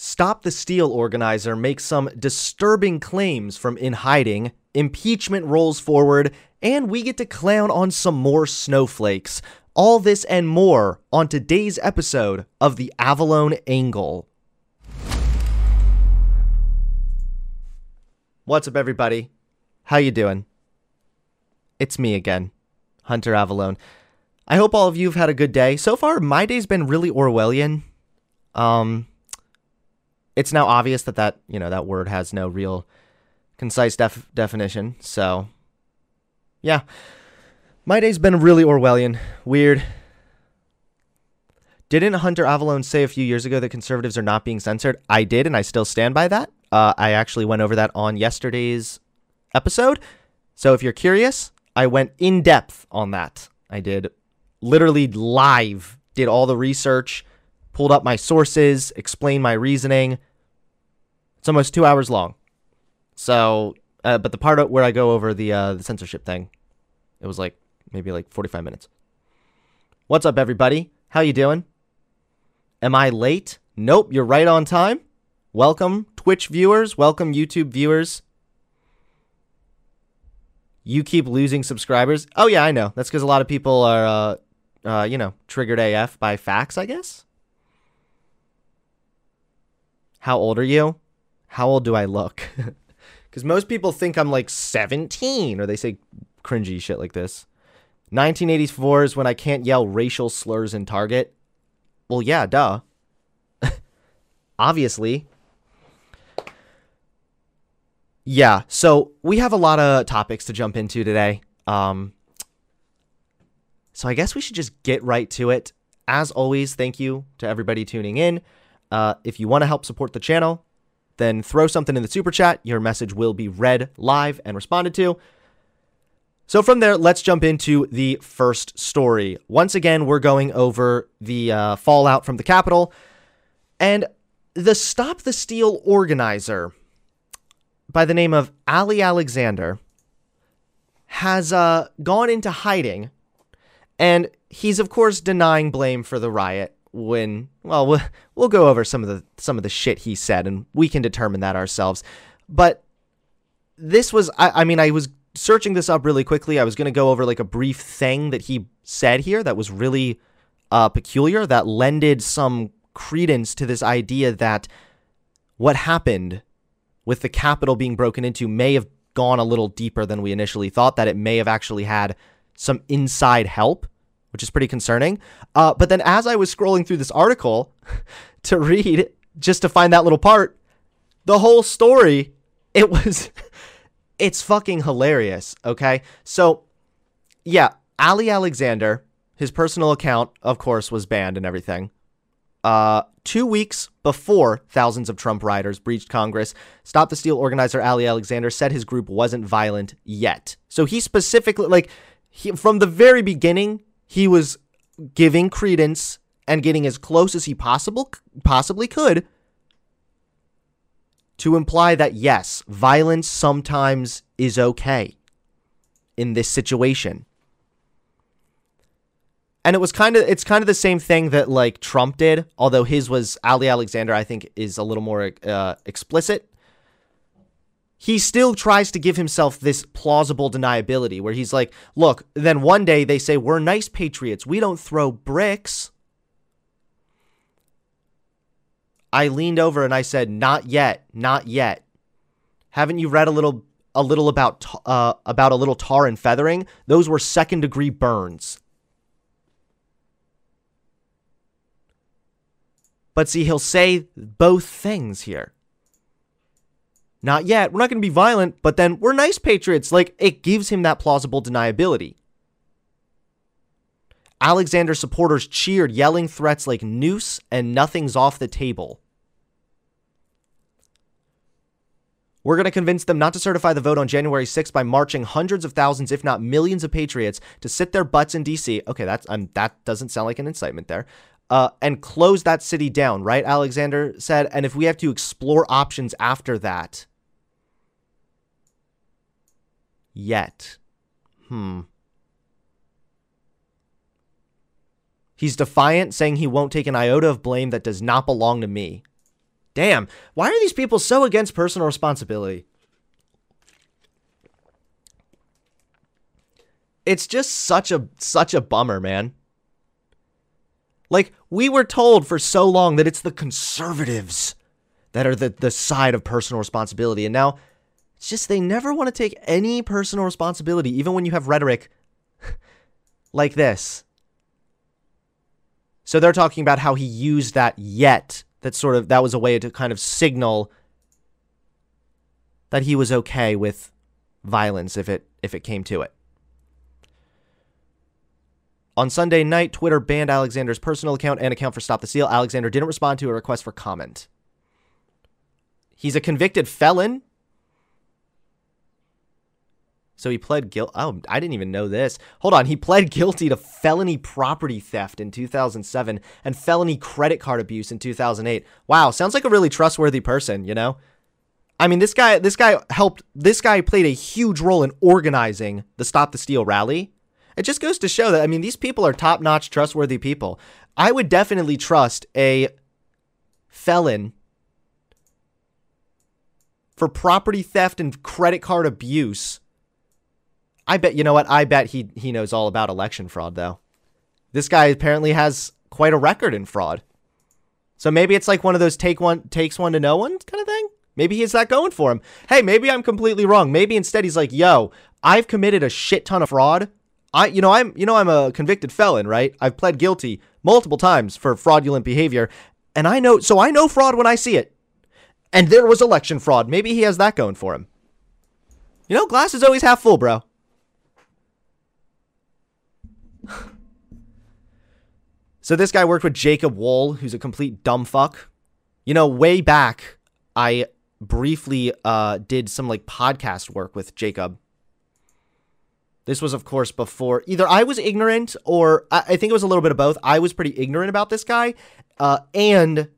Stop the Steal organizer makes some disturbing claims from in hiding, impeachment rolls forward, and we get to clown on some more snowflakes. All this and more on today's episode of the Avalon Angle. What's up everybody? How you doing? It's me again, Hunter Avalon. I hope all of you have had a good day. So far, my day's been really Orwellian. Um, it's now obvious that that you know that word has no real concise def- definition. So, yeah, my day's been really Orwellian. Weird. Didn't Hunter Avalon say a few years ago that conservatives are not being censored? I did, and I still stand by that. Uh, I actually went over that on yesterday's episode. So if you're curious, I went in depth on that. I did literally live, did all the research, pulled up my sources, explained my reasoning. It's almost two hours long. So, uh, but the part where I go over the uh, the censorship thing, it was like maybe like 45 minutes. What's up, everybody? How you doing? Am I late? Nope, you're right on time. Welcome, Twitch viewers. Welcome, YouTube viewers. You keep losing subscribers. Oh yeah, I know. That's because a lot of people are, uh, uh, you know, triggered AF by facts. I guess. How old are you? How old do I look? Because most people think I'm like 17, or they say cringy shit like this. 1984 is when I can't yell racial slurs in Target. Well, yeah, duh. Obviously. Yeah, so we have a lot of topics to jump into today. Um, so I guess we should just get right to it. As always, thank you to everybody tuning in. Uh, if you want to help support the channel, then throw something in the super chat. Your message will be read live and responded to. So from there, let's jump into the first story. Once again, we're going over the uh, fallout from the Capitol and the Stop the Steal organizer by the name of Ali Alexander has uh, gone into hiding, and he's of course denying blame for the riot when well, well go over some of the some of the shit he said and we can determine that ourselves. But this was I, I mean i was searching this up really quickly. I was going to go over like a brief thing that he said here that was really uh, peculiar that lended some credence to this idea that what happened with the Capitol being broken into may have gone a little deeper than we initially thought that it may have actually had some inside help which is pretty concerning. Uh, but then as I was scrolling through this article to read, just to find that little part, the whole story, it was, it's fucking hilarious. Okay. So, yeah, Ali Alexander, his personal account, of course, was banned and everything. Uh, two weeks before thousands of Trump rioters breached Congress, Stop the Steal organizer Ali Alexander said his group wasn't violent yet. So he specifically, like, he, from the very beginning, he was giving credence and getting as close as he possible possibly could to imply that yes, violence sometimes is okay in this situation. And it was kind of it's kind of the same thing that like Trump did, although his was Ali Alexander I think is a little more uh, explicit he still tries to give himself this plausible deniability where he's like, look, then one day they say, we're nice patriots. We don't throw bricks. I leaned over and I said, not yet, not yet. Haven't you read a little a little about uh, about a little tar and feathering? Those were second degree burns. But see, he'll say both things here. Not yet. We're not going to be violent, but then we're nice patriots. Like, it gives him that plausible deniability. Alexander supporters cheered, yelling threats like noose and nothing's off the table. We're going to convince them not to certify the vote on January 6th by marching hundreds of thousands, if not millions, of patriots to sit their butts in D.C. Okay, that's um, that doesn't sound like an incitement there. Uh, and close that city down, right? Alexander said. And if we have to explore options after that, yet. Hmm. He's defiant, saying he won't take an iota of blame that does not belong to me. Damn. Why are these people so against personal responsibility? It's just such a such a bummer, man. Like we were told for so long that it's the conservatives that are the the side of personal responsibility and now it's just they never want to take any personal responsibility even when you have rhetoric like this. So they're talking about how he used that yet. That sort of that was a way to kind of signal that he was okay with violence if it if it came to it. On Sunday night, Twitter banned Alexander's personal account and account for Stop the Steal. Alexander didn't respond to a request for comment. He's a convicted felon so he pled guilty. Oh, I didn't even know this. Hold on. He pled guilty to felony property theft in 2007 and felony credit card abuse in 2008. Wow, sounds like a really trustworthy person, you know? I mean, this guy this guy helped this guy played a huge role in organizing the Stop the Steal rally. It just goes to show that I mean, these people are top-notch trustworthy people. I would definitely trust a felon for property theft and credit card abuse I bet you know what? I bet he he knows all about election fraud though. This guy apparently has quite a record in fraud. So maybe it's like one of those take one takes one to know one kind of thing. Maybe he's that going for him. Hey, maybe I'm completely wrong. Maybe instead he's like, "Yo, I've committed a shit ton of fraud. I you know, I'm you know I'm a convicted felon, right? I've pled guilty multiple times for fraudulent behavior, and I know so I know fraud when I see it. And there was election fraud. Maybe he has that going for him. You know, glass is always half full, bro. so this guy worked with Jacob Wohl, who's a complete dumb fuck. You know, way back, I briefly uh, did some like podcast work with Jacob. This was, of course, before either I was ignorant or I, I think it was a little bit of both. I was pretty ignorant about this guy, uh, and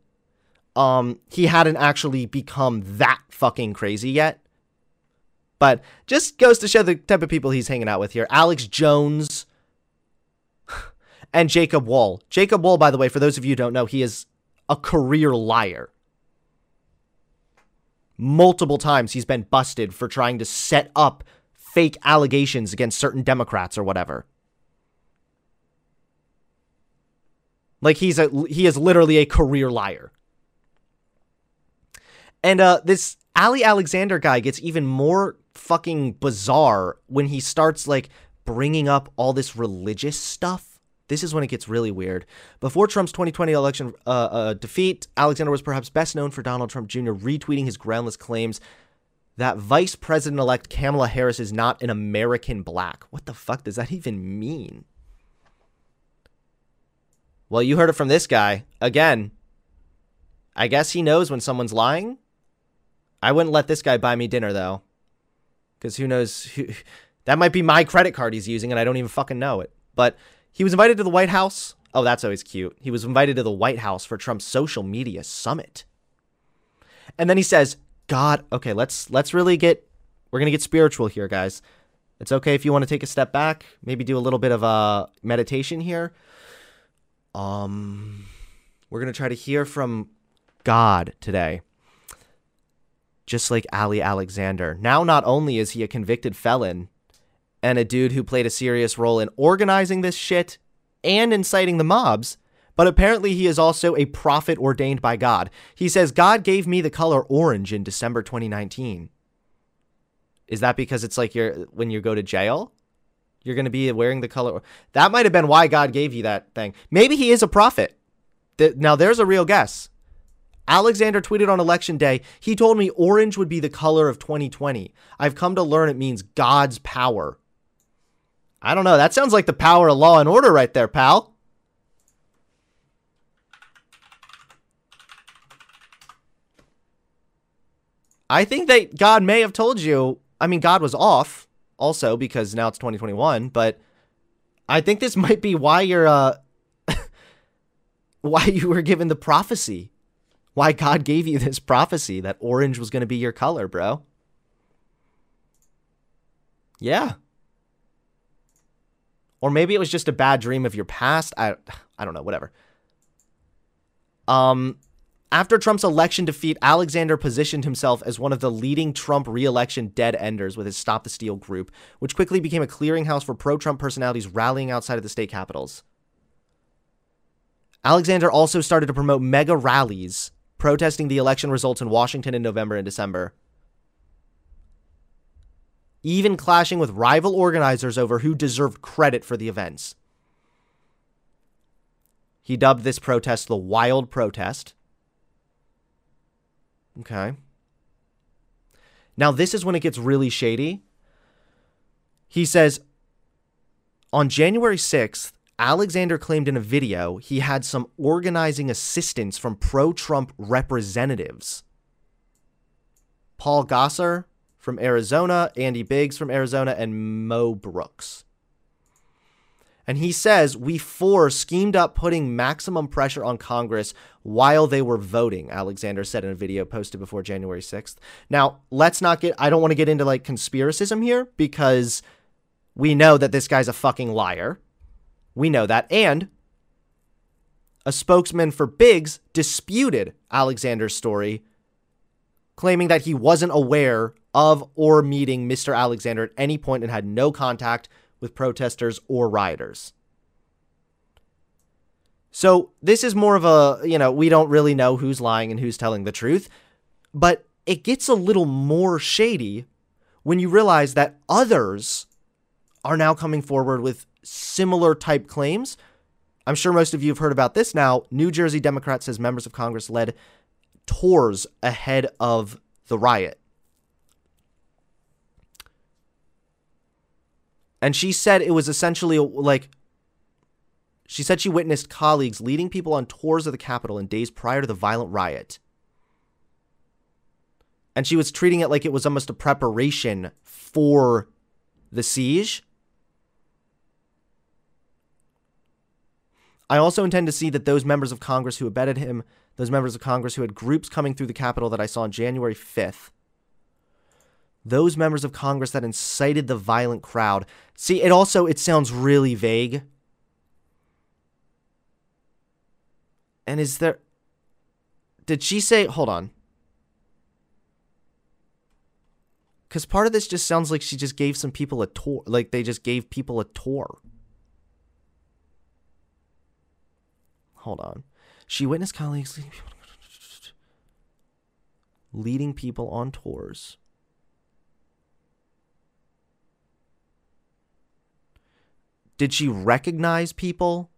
um, he hadn't actually become that fucking crazy yet. But just goes to show the type of people he's hanging out with here. Alex Jones, and Jacob Wohl. Jacob Wohl, by the way, for those of you who don't know, he is a career liar. Multiple times he's been busted for trying to set up fake allegations against certain Democrats or whatever. Like he's a he is literally a career liar. And uh this Ali Alexander guy gets even more fucking bizarre when he starts like bringing up all this religious stuff this is when it gets really weird. Before Trump's 2020 election uh, uh, defeat, Alexander was perhaps best known for Donald Trump Jr. retweeting his groundless claims that Vice President elect Kamala Harris is not an American black. What the fuck does that even mean? Well, you heard it from this guy. Again, I guess he knows when someone's lying. I wouldn't let this guy buy me dinner, though. Because who knows? Who, that might be my credit card he's using, and I don't even fucking know it. But he was invited to the White House. Oh, that's always cute. He was invited to the White House for Trump's social media summit. And then he says, "God, okay, let's let's really get we're going to get spiritual here, guys. It's okay if you want to take a step back, maybe do a little bit of a uh, meditation here. Um we're going to try to hear from God today." Just like Ali Alexander. Now not only is he a convicted felon, and a dude who played a serious role in organizing this shit and inciting the mobs, but apparently he is also a prophet ordained by God. He says, God gave me the color orange in December 2019. Is that because it's like you're when you go to jail? You're going to be wearing the color. That might have been why God gave you that thing. Maybe he is a prophet. Now, there's a real guess. Alexander tweeted on election day, he told me orange would be the color of 2020. I've come to learn it means God's power. I don't know. That sounds like the power of law and order right there, pal. I think that God may have told you. I mean, God was off also because now it's 2021, but I think this might be why you're uh why you were given the prophecy. Why God gave you this prophecy that orange was going to be your color, bro. Yeah. Or maybe it was just a bad dream of your past. I I don't know, whatever. Um After Trump's election defeat, Alexander positioned himself as one of the leading Trump re-election dead enders with his Stop the Steal group, which quickly became a clearinghouse for pro-Trump personalities rallying outside of the state capitals. Alexander also started to promote mega rallies protesting the election results in Washington in November and December. Even clashing with rival organizers over who deserved credit for the events. He dubbed this protest the Wild Protest. Okay. Now, this is when it gets really shady. He says on January 6th, Alexander claimed in a video he had some organizing assistance from pro Trump representatives. Paul Gosar from Arizona, Andy Biggs from Arizona, and Mo Brooks. And he says we four schemed up putting maximum pressure on Congress while they were voting, Alexander said in a video posted before January 6th. Now, let's not get, I don't want to get into like conspiracism here because we know that this guy's a fucking liar. We know that. And a spokesman for Biggs disputed Alexander's story, claiming that he wasn't aware of or meeting Mr. Alexander at any point and had no contact with protesters or rioters. So this is more of a, you know, we don't really know who's lying and who's telling the truth, but it gets a little more shady when you realize that others are now coming forward with similar type claims. I'm sure most of you have heard about this now. New Jersey Democrat says members of Congress led tours ahead of the riot. And she said it was essentially like she said she witnessed colleagues leading people on tours of the Capitol in days prior to the violent riot. And she was treating it like it was almost a preparation for the siege. I also intend to see that those members of Congress who abetted him, those members of Congress who had groups coming through the Capitol that I saw on January 5th, those members of Congress that incited the violent crowd. See, it also it sounds really vague. And is there Did she say hold on. Cuz part of this just sounds like she just gave some people a tour, like they just gave people a tour. Hold on. She witnessed colleagues leading people on tours. Did she recognize people?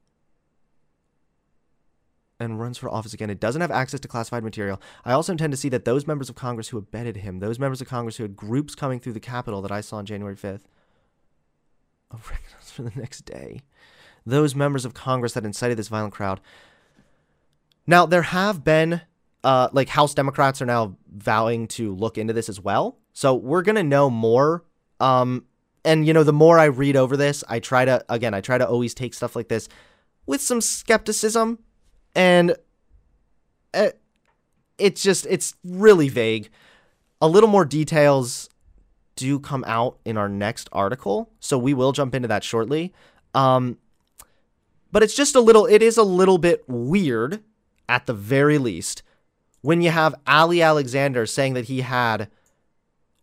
And runs for office again. It doesn't have access to classified material. I also intend to see that those members of Congress who abetted him, those members of Congress who had groups coming through the Capitol that I saw on January 5th, oh, for the next day those members of Congress that incited this violent crowd. Now, there have been, uh, like, House Democrats are now vowing to look into this as well. So we're going to know more. Um, and, you know, the more I read over this, I try to, again, I try to always take stuff like this with some skepticism. And uh, it's just, it's really vague. A little more details do come out in our next article. So we will jump into that shortly. Um, but it's just a little, it is a little bit weird at the very least when you have Ali Alexander saying that he had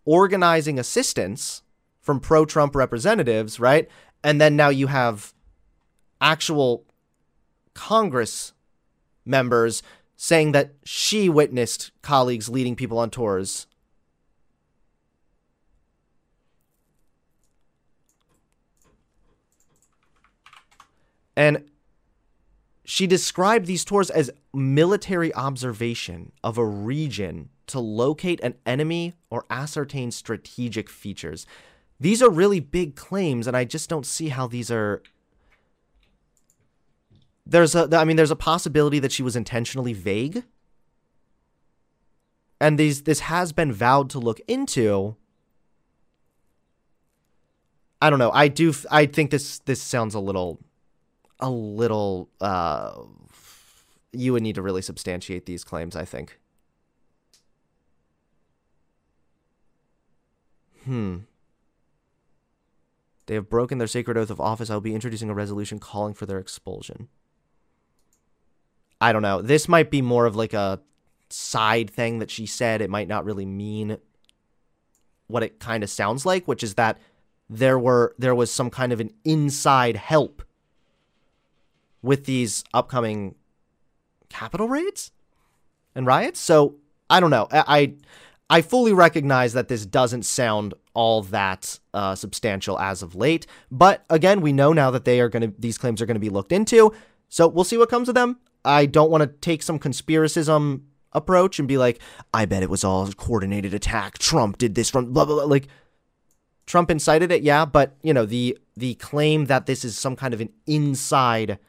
organizing assistance from pro Trump representatives, right? And then now you have actual Congress members saying that she witnessed colleagues leading people on tours And she described these tours as military observation of a region to locate an enemy or ascertain strategic features. These are really big claims, and I just don't see how these are. There's a, I mean, there's a possibility that she was intentionally vague, and these this has been vowed to look into. I don't know. I do. I think this this sounds a little a little uh you would need to really substantiate these claims, I think. Hmm. They have broken their sacred oath of office. I will be introducing a resolution calling for their expulsion. I don't know. This might be more of like a side thing that she said. It might not really mean what it kind of sounds like, which is that there were there was some kind of an inside help with these upcoming capital raids and riots. So I don't know. I I fully recognize that this doesn't sound all that uh, substantial as of late, but again, we know now that they are going to these claims are going to be looked into. So we'll see what comes of them. I don't want to take some conspiracism approach and be like, I bet it was all coordinated attack. Trump did this from blah blah blah. Like Trump incited it, yeah, but you know the the claim that this is some kind of an inside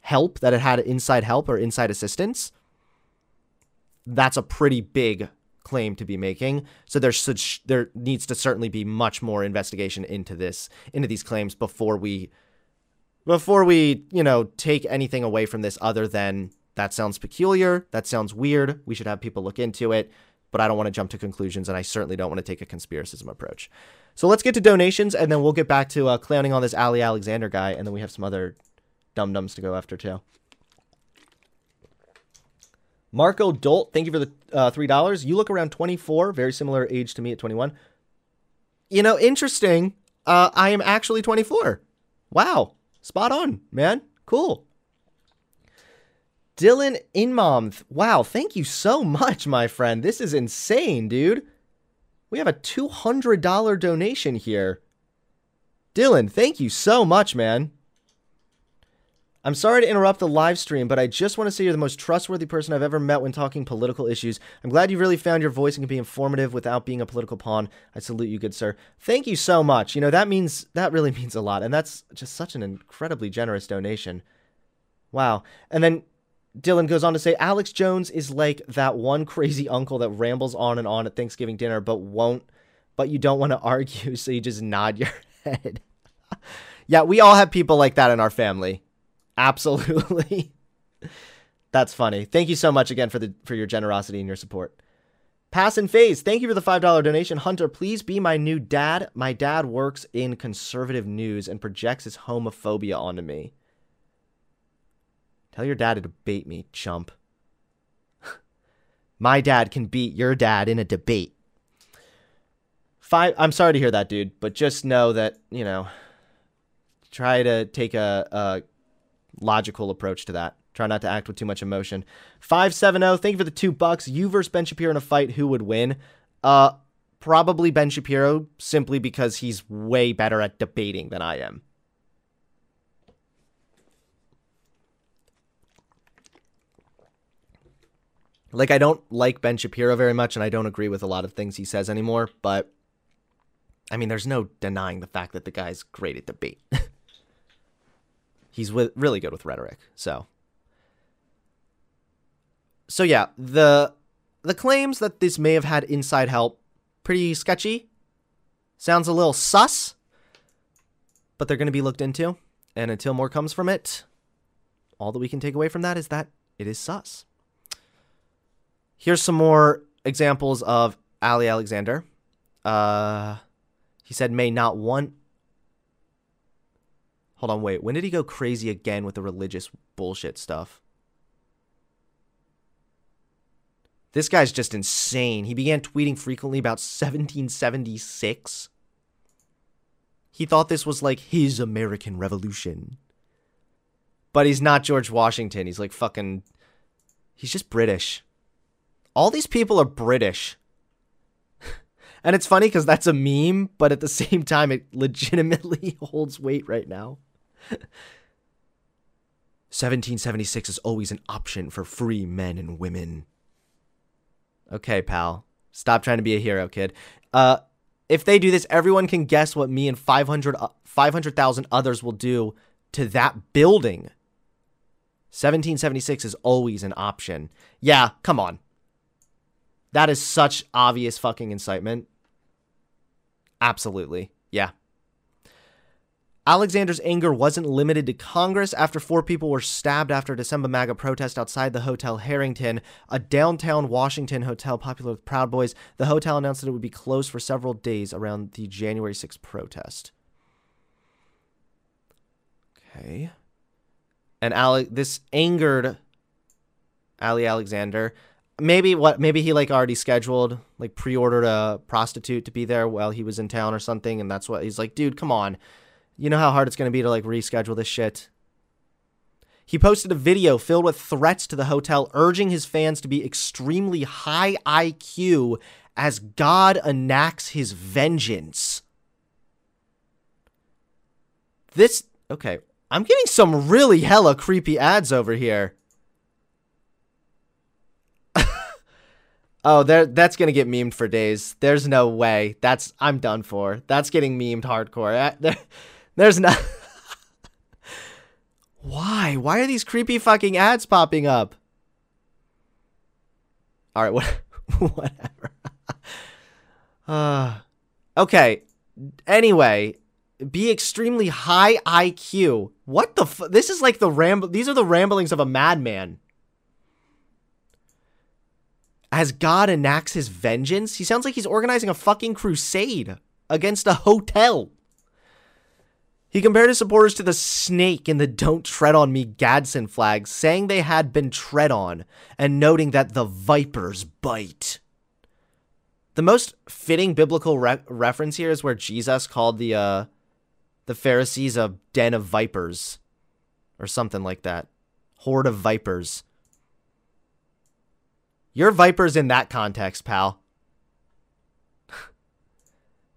help that it had inside help or inside assistance that's a pretty big claim to be making. So there's such there needs to certainly be much more investigation into this into these claims before we before we, you know, take anything away from this other than that sounds peculiar, that sounds weird, we should have people look into it, but I don't want to jump to conclusions and I certainly don't want to take a conspiracism approach. So let's get to donations and then we'll get back to uh, clowning on this Ali Alexander guy and then we have some other dum-dums to go after too. Marco Dolt, thank you for the uh, $3. You look around 24, very similar age to me at 21. You know, interesting. Uh, I am actually 24. Wow. Spot on, man. Cool. Dylan Inmom. Wow, thank you so much, my friend. This is insane, dude. We have a $200 donation here. Dylan, thank you so much, man. I'm sorry to interrupt the live stream, but I just want to say you're the most trustworthy person I've ever met when talking political issues. I'm glad you really found your voice and can be informative without being a political pawn. I salute you, good sir. Thank you so much. You know, that means, that really means a lot. And that's just such an incredibly generous donation. Wow. And then Dylan goes on to say Alex Jones is like that one crazy uncle that rambles on and on at Thanksgiving dinner, but won't, but you don't want to argue, so you just nod your head. yeah, we all have people like that in our family. Absolutely. That's funny. Thank you so much again for the for your generosity and your support. Pass and phase. Thank you for the $5 donation. Hunter, please be my new dad. My dad works in conservative news and projects his homophobia onto me. Tell your dad to debate me, chump. my dad can beat your dad in a debate. Five I'm sorry to hear that, dude, but just know that, you know, try to take a, a logical approach to that. Try not to act with too much emotion. 570, thank you for the two bucks. You versus Ben Shapiro in a fight, who would win? Uh, probably Ben Shapiro, simply because he's way better at debating than I am. Like, I don't like Ben Shapiro very much, and I don't agree with a lot of things he says anymore, but I mean, there's no denying the fact that the guy's great at debate. He's with, really good with rhetoric. So, so yeah, the the claims that this may have had inside help pretty sketchy. Sounds a little sus, but they're going to be looked into. And until more comes from it, all that we can take away from that is that it is sus. Here's some more examples of Ali Alexander. Uh, he said, may not one Hold on, wait. When did he go crazy again with the religious bullshit stuff? This guy's just insane. He began tweeting frequently about 1776. He thought this was like his American Revolution. But he's not George Washington. He's like fucking. He's just British. All these people are British. and it's funny because that's a meme, but at the same time, it legitimately holds weight right now. 1776 is always an option for free men and women. Okay, pal. Stop trying to be a hero, kid. Uh, if they do this, everyone can guess what me and 500 uh, 500,000 others will do to that building. 1776 is always an option. Yeah, come on. That is such obvious fucking incitement. Absolutely. Yeah. Alexander's anger wasn't limited to Congress after four people were stabbed after a December MAGA protest outside the Hotel Harrington, a downtown Washington hotel popular with Proud Boys. The hotel announced that it would be closed for several days around the January 6th protest. Okay. And Alec, this angered Ali Alexander. Maybe what? Maybe he like already scheduled, like pre-ordered a prostitute to be there while he was in town or something, and that's what he's like. Dude, come on. You know how hard it's gonna be to like reschedule this shit. He posted a video filled with threats to the hotel, urging his fans to be extremely high IQ as God enacts his vengeance. This, okay, I'm getting some really hella creepy ads over here. oh, there that's going to get memed for days. There's no way. That's I'm done for. That's getting memed hardcore. Uh, There, there's no Why? Why are these creepy fucking ads popping up? All right, what whatever. uh okay. Anyway, be extremely high IQ. What the fu- This is like the ramble. These are the ramblings of a madman. As God enacts his vengeance, he sounds like he's organizing a fucking crusade against a hotel. He compared his supporters to the snake in the Don't Tread on Me Gadsden flag, saying they had been tread on, and noting that the vipers bite. The most fitting biblical re- reference here is where Jesus called the uh, the Pharisees a den of vipers or something like that. Horde of vipers. You're vipers in that context, pal.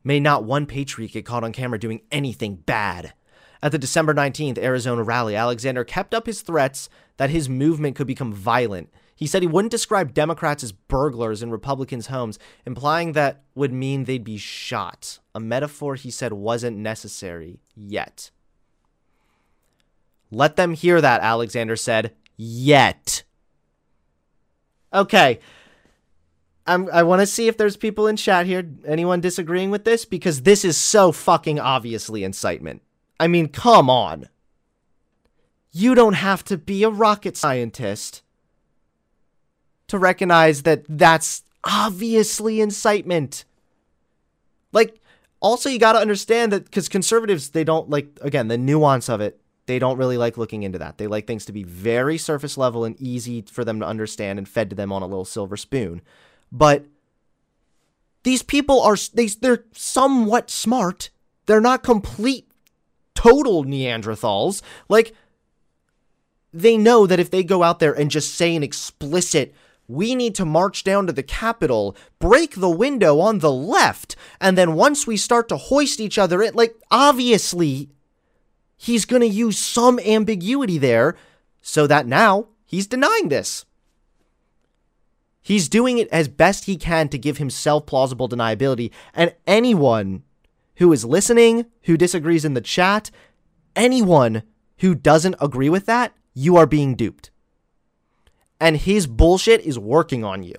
May not one patriot get caught on camera doing anything bad. At the December 19th Arizona rally, Alexander kept up his threats that his movement could become violent. He said he wouldn't describe Democrats as burglars in Republicans' homes, implying that would mean they'd be shot, a metaphor he said wasn't necessary yet. Let them hear that, Alexander said. Yet. Okay. I'm, I want to see if there's people in chat here, anyone disagreeing with this, because this is so fucking obviously incitement. I mean, come on. You don't have to be a rocket scientist to recognize that that's obviously incitement. Like, also, you got to understand that because conservatives, they don't like, again, the nuance of it, they don't really like looking into that. They like things to be very surface level and easy for them to understand and fed to them on a little silver spoon. But these people are, they, they're somewhat smart. They're not complete, total Neanderthals. Like, they know that if they go out there and just say an explicit, we need to march down to the Capitol, break the window on the left, and then once we start to hoist each other, it like obviously he's going to use some ambiguity there so that now he's denying this. He's doing it as best he can to give himself plausible deniability, and anyone who is listening, who disagrees in the chat, anyone who doesn't agree with that, you are being duped and his bullshit is working on you.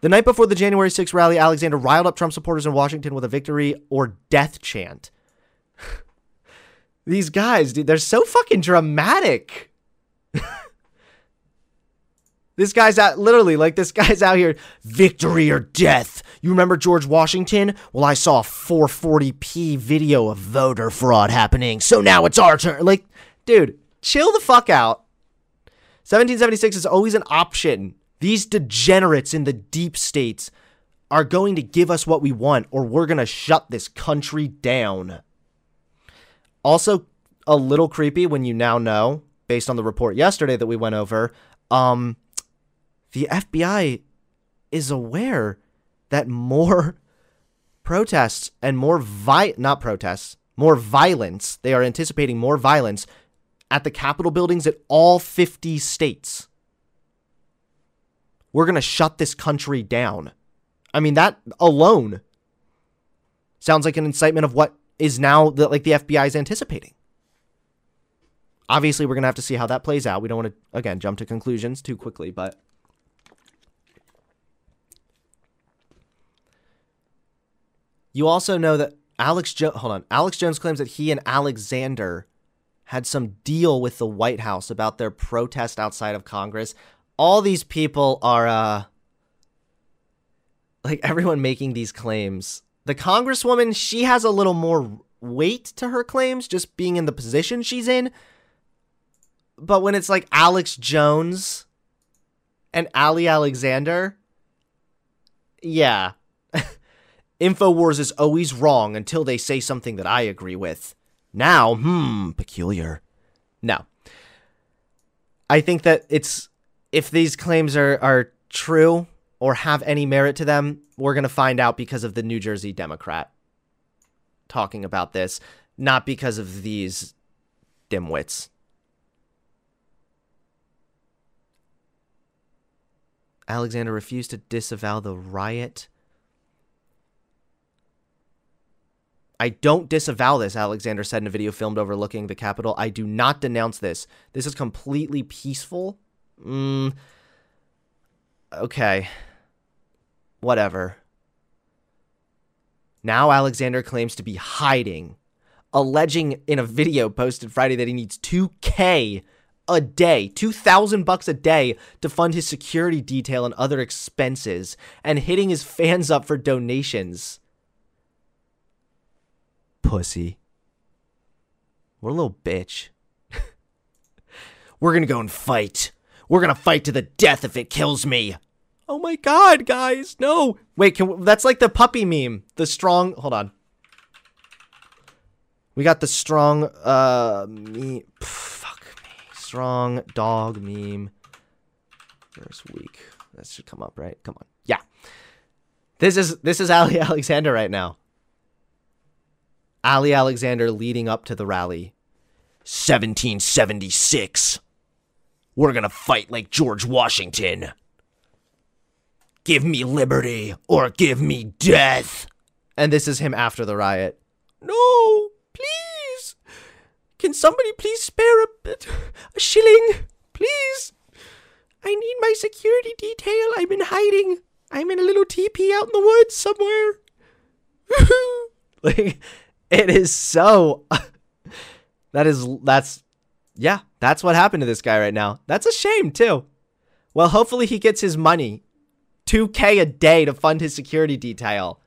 The night before the January 6th rally, Alexander riled up Trump supporters in Washington with a victory or death chant. These guys, dude, they're so fucking dramatic. this guy's out, literally, like, this guy's out here, victory or death. You remember George Washington? Well, I saw a 440p video of voter fraud happening, so now it's our turn. Like, dude, chill the fuck out. 1776 is always an option. These degenerates in the deep states are going to give us what we want, or we're going to shut this country down. Also, a little creepy when you now know, based on the report yesterday that we went over, um, the FBI is aware that more protests and more vi not protests, more violence, they are anticipating more violence at the Capitol buildings at all 50 states. We're going to shut this country down. I mean, that alone sounds like an incitement of what is now that like the FBI is anticipating. Obviously, we're going to have to see how that plays out. We don't want to, again, jump to conclusions too quickly, but. You also know that Alex Jones, hold on, Alex Jones claims that he and Alexander had some deal with the White House about their protest outside of Congress. All these people are uh like everyone making these claims. The congresswoman, she has a little more weight to her claims just being in the position she's in. But when it's like Alex Jones and Ali Alexander, yeah. InfoWars is always wrong until they say something that I agree with. Now, hmm, peculiar. No. I think that it's if these claims are are true or have any merit to them, we're going to find out because of the New Jersey Democrat talking about this, not because of these dimwits. Alexander refused to disavow the riot. I don't disavow this, Alexander said in a video filmed overlooking the Capitol. I do not denounce this. This is completely peaceful. Mm, okay. Whatever. Now Alexander claims to be hiding, alleging in a video posted Friday that he needs 2K a day, 2000 bucks a day to fund his security detail and other expenses and hitting his fans up for donations. Pussy. What a little bitch. We're to go and fight. We're to fight to the death if it kills me. Oh my god, guys. No. Wait, can we, that's like the puppy meme. The strong Hold on. We got the strong uh me Fuck me. strong dog meme. First week. That should come up, right? Come on. Yeah. This is this is Ali Alexander right now. Ali Alexander leading up to the rally. 1776. We're gonna fight like George Washington. Give me liberty or give me death. And this is him after the riot. No, please. Can somebody please spare a, bit, a shilling? Please. I need my security detail. I'm in hiding. I'm in a little teepee out in the woods somewhere. like, it is so. that is, that's, yeah, that's what happened to this guy right now. That's a shame, too. Well, hopefully he gets his money 2K a day to fund his security detail.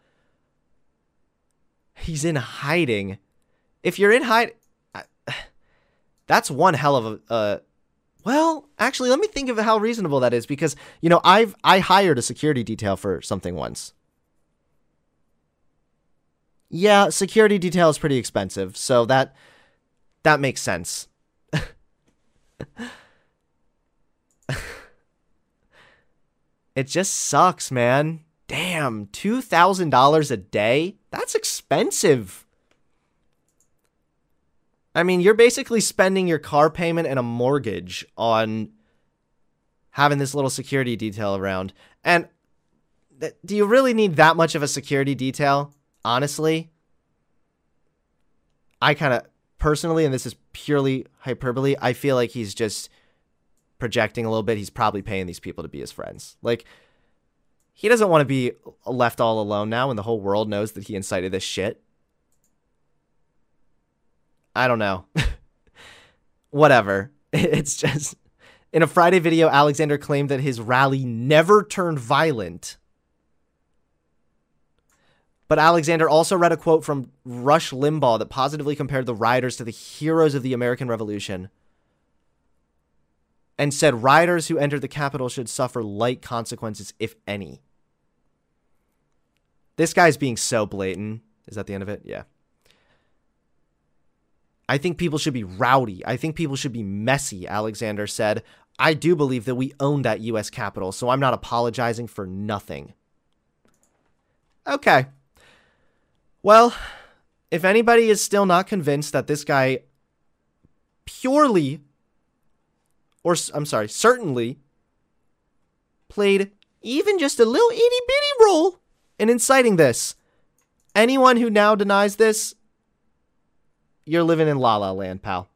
He's in hiding. If you're in hide, that's one hell of a. Uh, well, actually, let me think of how reasonable that is because you know I've I hired a security detail for something once. Yeah, security detail is pretty expensive, so that that makes sense. it just sucks, man. Damn, $2,000 a day? That's expensive. I mean, you're basically spending your car payment and a mortgage on having this little security detail around. And th- do you really need that much of a security detail? Honestly, I kind of personally, and this is purely hyperbole, I feel like he's just projecting a little bit. He's probably paying these people to be his friends. Like, he doesn't want to be left all alone now when the whole world knows that he incited this shit. I don't know. Whatever. It's just. In a Friday video, Alexander claimed that his rally never turned violent. But Alexander also read a quote from Rush Limbaugh that positively compared the rioters to the heroes of the American Revolution and said rioters who entered the Capitol should suffer light consequences, if any. This guy's being so blatant. Is that the end of it? Yeah. I think people should be rowdy. I think people should be messy, Alexander said. I do believe that we own that U.S. Capitol, so I'm not apologizing for nothing. Okay. Well, if anybody is still not convinced that this guy purely, or I'm sorry, certainly played even just a little itty bitty role in inciting this. Anyone who now denies this, you're living in la la land, pal.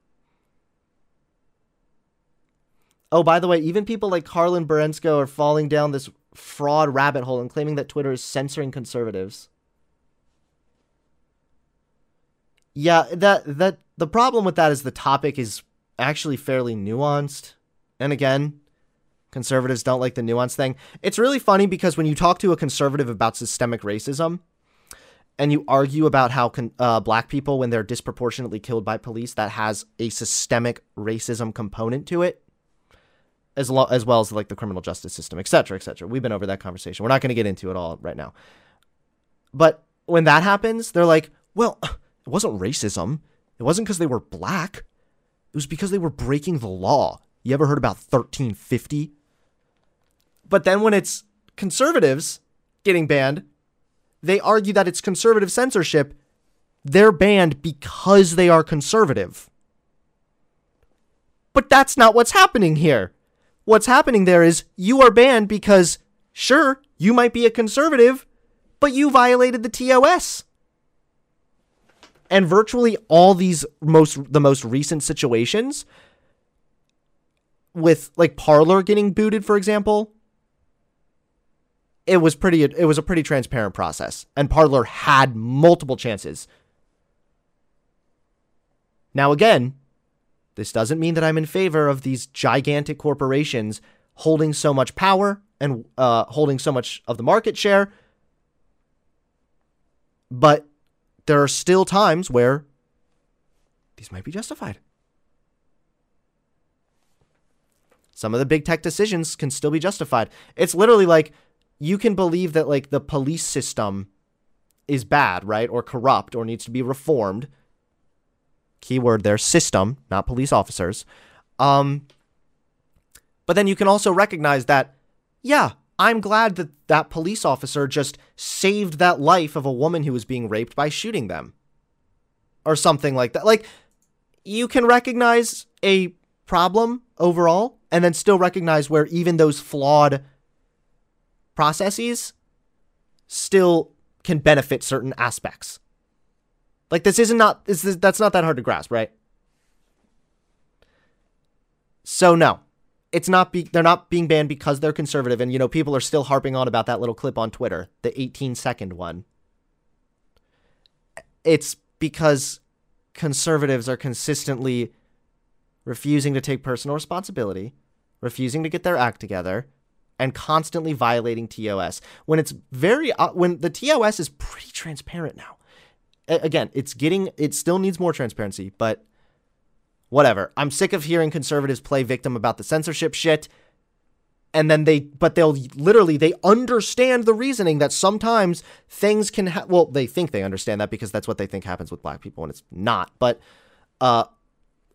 Oh, by the way, even people like Karlyn Borysenko are falling down this fraud rabbit hole and claiming that Twitter is censoring conservatives. Yeah, that that the problem with that is the topic is actually fairly nuanced. And again, conservatives don't like the nuance thing. It's really funny because when you talk to a conservative about systemic racism, and you argue about how con- uh, black people, when they're disproportionately killed by police, that has a systemic racism component to it, as, lo- as well as like the criminal justice system, et cetera, et cetera. We've been over that conversation. We're not going to get into it all right now. But when that happens, they're like, well, it wasn't racism. It wasn't because they were black. It was because they were breaking the law. You ever heard about 1350? But then when it's conservatives getting banned, they argue that it's conservative censorship. They're banned because they are conservative. But that's not what's happening here. What's happening there is you are banned because, sure, you might be a conservative, but you violated the TOS. And virtually all these most the most recent situations with like Parler getting booted, for example, it was pretty it was a pretty transparent process and Parler had multiple chances. Now again, this doesn't mean that I'm in favor of these gigantic corporations holding so much power and uh, holding so much of the market share. But there are still times where these might be justified. Some of the big tech decisions can still be justified. It's literally like you can believe that like the police system is bad, right? Or corrupt or needs to be reformed. Keyword there, system, not police officers. Um but then you can also recognize that yeah, I'm glad that that police officer just saved that life of a woman who was being raped by shooting them. Or something like that. Like you can recognize a problem overall and then still recognize where even those flawed processes still can benefit certain aspects. Like this isn't not this is, that's not that hard to grasp, right? So no, it's not be they're not being banned because they're conservative and you know people are still harping on about that little clip on Twitter, the 18 second one. It's because conservatives are consistently refusing to take personal responsibility, refusing to get their act together, and constantly violating TOS when it's very uh, when the TOS is pretty transparent now. Again, it's getting it still needs more transparency, but whatever. I'm sick of hearing conservatives play victim about the censorship shit. And then they, but they'll literally, they understand the reasoning that sometimes things can, ha- well, they think they understand that because that's what they think happens with black people and it's not. But, uh,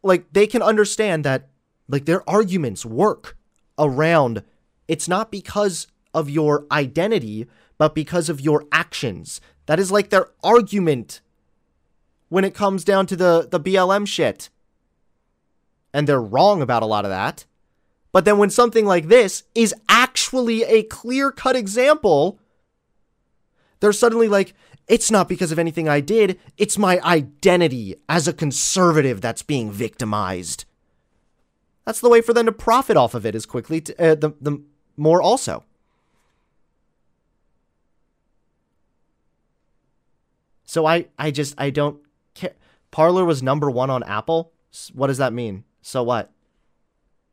like they can understand that, like their arguments work around it's not because of your identity, but because of your actions. That is like their argument when it comes down to the, the BLM shit. And they're wrong about a lot of that. But then when something like this is actually a clear cut example, they're suddenly like, it's not because of anything I did, it's my identity as a conservative that's being victimized. That's the way for them to profit off of it as quickly, to, uh, the, the more also. So I, I just, I don't care. Parler was number one on Apple. What does that mean? So what?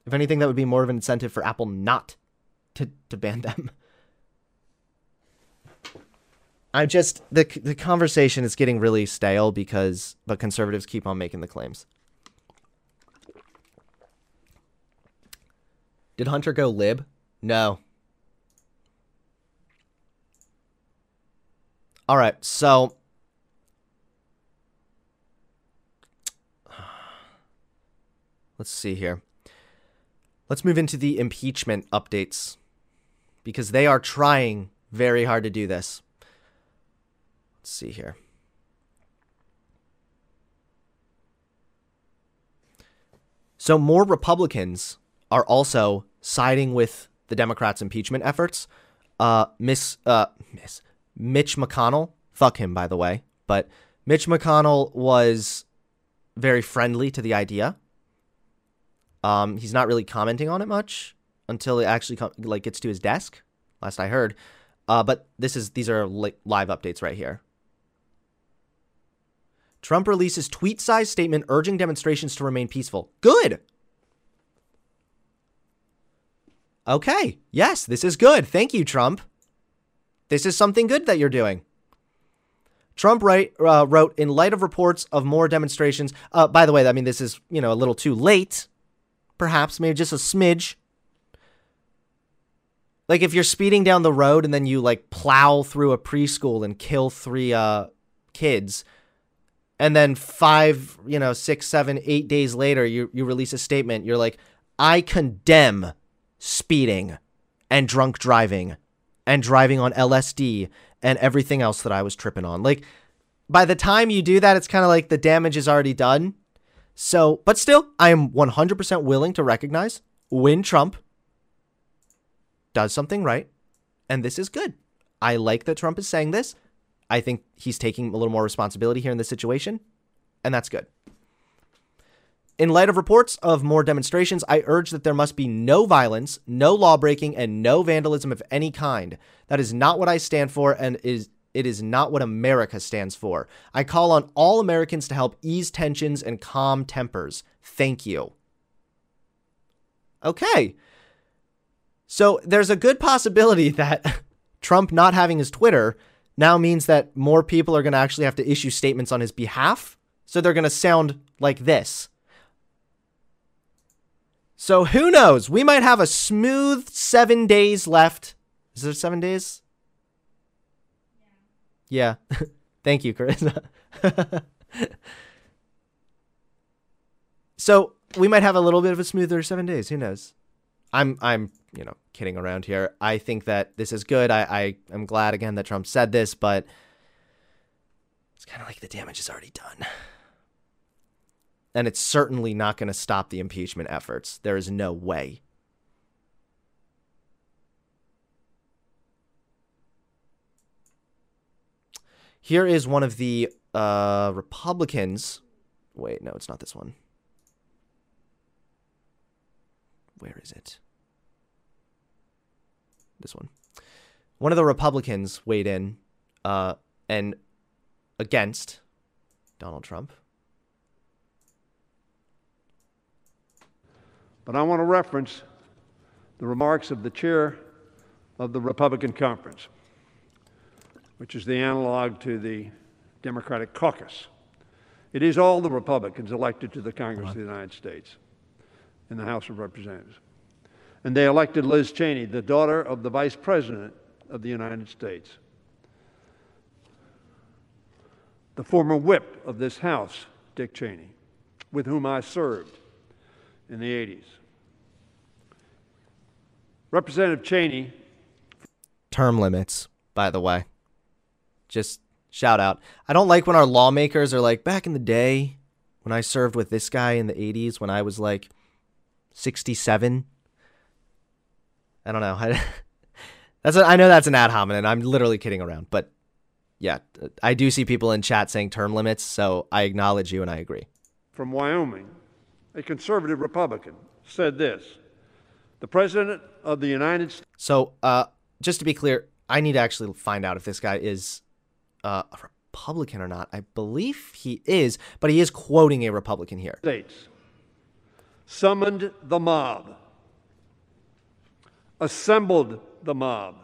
If anything, that would be more of an incentive for Apple not to, to ban them. I'm just the the conversation is getting really stale because the conservatives keep on making the claims. Did Hunter go lib? No. All right, so let's see here. Let's move into the impeachment updates because they are trying very hard to do this. Let's see here. So, more Republicans are also siding with the Democrats' impeachment efforts. Uh, Miss, uh, Miss Mitch McConnell, fuck him, by the way, but Mitch McConnell was very friendly to the idea. Um, he's not really commenting on it much until it actually com- like gets to his desk. Last I heard, uh, but this is these are li- live updates right here. Trump releases tweet-sized statement urging demonstrations to remain peaceful. Good. Okay. Yes, this is good. Thank you, Trump. This is something good that you're doing. Trump write, uh, wrote, in light of reports of more demonstrations. Uh, by the way, I mean, this is, you know, a little too late, perhaps, maybe just a smidge. Like if you're speeding down the road and then you like plow through a preschool and kill three uh, kids, and then five, you know, six, seven, eight days later, you, you release a statement, you're like, I condemn speeding and drunk driving and driving on LSD and everything else that I was tripping on. Like, by the time you do that, it's kind of like the damage is already done. So, but still, I am 100% willing to recognize when Trump does something right, and this is good. I like that Trump is saying this. I think he's taking a little more responsibility here in this situation, and that's good. In light of reports of more demonstrations, I urge that there must be no violence, no lawbreaking, and no vandalism of any kind. That is not what I stand for, and is it is not what America stands for. I call on all Americans to help ease tensions and calm tempers. Thank you. Okay. So there's a good possibility that Trump not having his Twitter now means that more people are going to actually have to issue statements on his behalf. So they're going to sound like this. So who knows? We might have a smooth seven days left. Is there seven days? Yeah. Thank you, Carissa. so we might have a little bit of a smoother seven days. Who knows? I'm I'm you know kidding around here. I think that this is good. I I am glad again that Trump said this, but it's kind of like the damage is already done and it's certainly not going to stop the impeachment efforts. There is no way. Here is one of the uh, Republicans. Wait, no, it's not this one. Where is it? This one. One of the Republicans weighed in uh, and against Donald Trump. But I want to reference the remarks of the chair of the Republican Conference, which is the analog to the Democratic caucus. It is all the Republicans elected to the Congress of the United States in the House of Representatives. And they elected Liz Cheney, the daughter of the Vice President of the United States. The former whip of this House, Dick Cheney, with whom I served in the 80s. Representative Cheney. Term limits, by the way. Just shout out. I don't like when our lawmakers are like, back in the day when I served with this guy in the 80s when I was like 67. I don't know. that's a, I know that's an ad hominem. I'm literally kidding around, but yeah, I do see people in chat saying term limits, so I acknowledge you and I agree. From Wyoming, a conservative Republican, said this The President of the United States. So, uh, just to be clear, I need to actually find out if this guy is uh, a Republican or not. I believe he is, but he is quoting a Republican here. States summoned the mob, assembled the mob,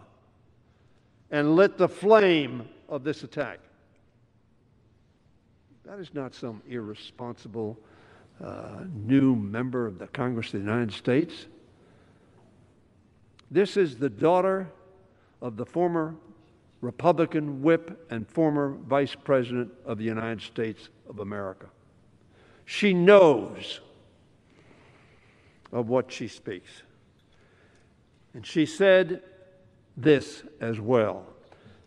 and lit the flame of this attack. That is not some irresponsible uh, new member of the Congress of the United States. This is the daughter of the former Republican whip and former Vice President of the United States of America. She knows of what she speaks. And she said this as well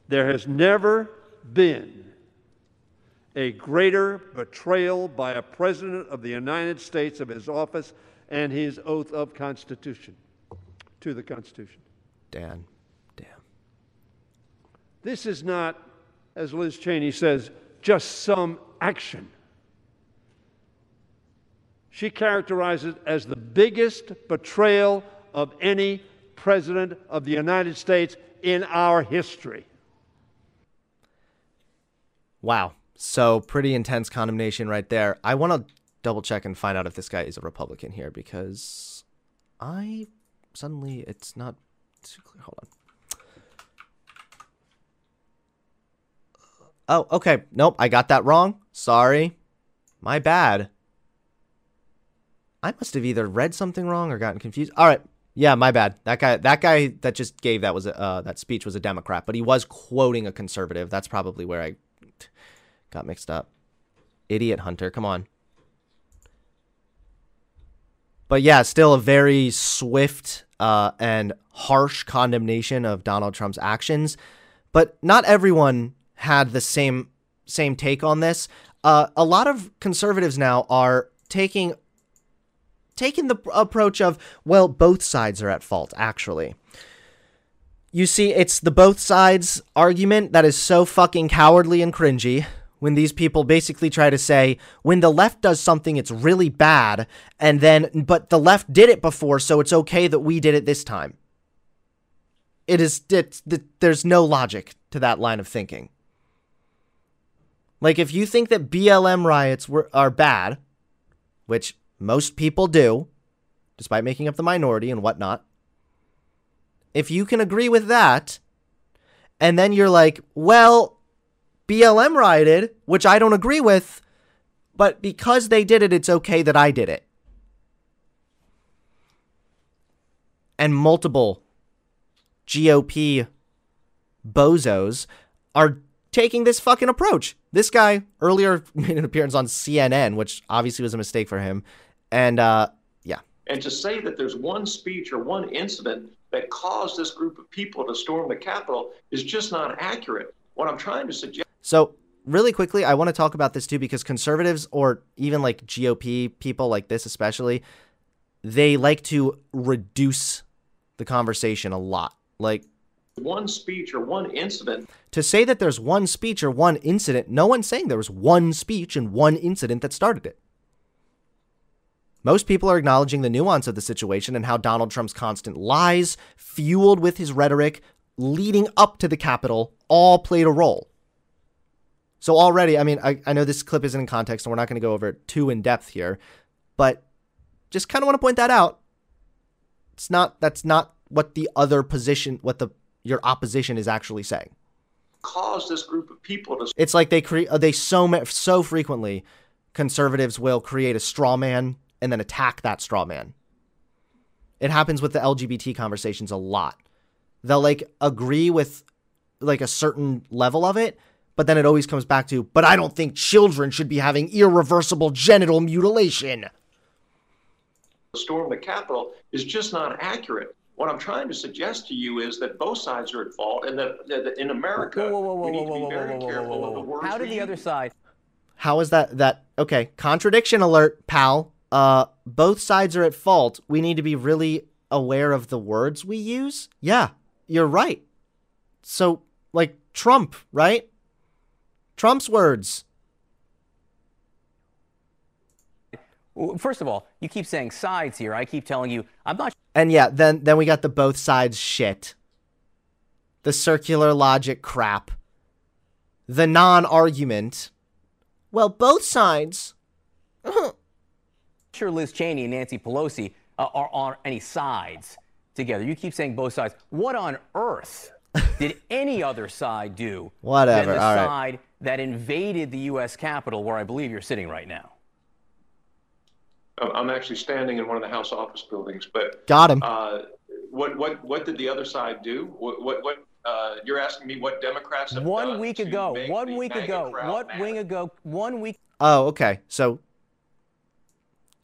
There has never been a greater betrayal by a president of the United States of his office and his oath of constitution to the Constitution. Dan. This is not, as Liz Cheney says, just some action. She characterizes it as the biggest betrayal of any president of the United States in our history. Wow. So pretty intense condemnation right there. I want to double check and find out if this guy is a Republican here because I suddenly it's not too clear. Hold on. Oh, okay. Nope, I got that wrong. Sorry. My bad. I must have either read something wrong or gotten confused. All right. Yeah, my bad. That guy that guy that just gave that was a, uh, that speech was a Democrat, but he was quoting a conservative. That's probably where I got mixed up. Idiot Hunter, come on. But yeah, still a very swift uh, and harsh condemnation of Donald Trump's actions. But not everyone had the same same take on this. Uh, a lot of conservatives now are taking taking the approach of well, both sides are at fault. Actually, you see, it's the both sides argument that is so fucking cowardly and cringy when these people basically try to say when the left does something it's really bad and then but the left did it before so it's okay that we did it this time it is it, there's no logic to that line of thinking like if you think that BLM riots were are bad which most people do despite making up the minority and whatnot if you can agree with that and then you're like well BLM rioted, which I don't agree with, but because they did it, it's okay that I did it. And multiple GOP bozos are taking this fucking approach. This guy earlier made an appearance on CNN, which obviously was a mistake for him. And uh, yeah. And to say that there's one speech or one incident that caused this group of people to storm the Capitol is just not accurate. What I'm trying to suggest. So, really quickly, I want to talk about this too because conservatives or even like GOP people like this, especially, they like to reduce the conversation a lot. Like, one speech or one incident. To say that there's one speech or one incident, no one's saying there was one speech and one incident that started it. Most people are acknowledging the nuance of the situation and how Donald Trump's constant lies, fueled with his rhetoric leading up to the Capitol, all played a role. So already, I mean, I, I know this clip isn't in context and we're not going to go over it too in depth here, but just kind of want to point that out. It's not, that's not what the other position, what the, your opposition is actually saying. Cause this group of people to. It's like they create, uh, they so, so frequently, conservatives will create a straw man and then attack that straw man. It happens with the LGBT conversations a lot. They'll like agree with like a certain level of it, but then it always comes back to, but I don't think children should be having irreversible genital mutilation. The storm the Capitol is just not accurate. What I'm trying to suggest to you is that both sides are at fault, and that, that in America, whoa, whoa, whoa, we need to be very careful of the words. How did the other side? How is that? That okay? Contradiction alert, pal. Uh, both sides are at fault. We need to be really aware of the words we use. Yeah, you're right. So, like Trump, right? Trump's words. First of all, you keep saying sides here. I keep telling you, I'm not. And yeah, then then we got the both sides shit. The circular logic crap. The non-argument. Well, both sides. sure Liz Cheney and Nancy Pelosi uh, are on any sides together. You keep saying both sides. What on earth did any other side do? Whatever. Than the All side right. that invaded the U.S. Capitol, where I believe you're sitting right now. I'm actually standing in one of the House office buildings, but got him. Uh, what what what did the other side do? What what, what uh, you're asking me what Democrats have one done week ago, one week ago, what mad? week ago, one week. Oh, okay. So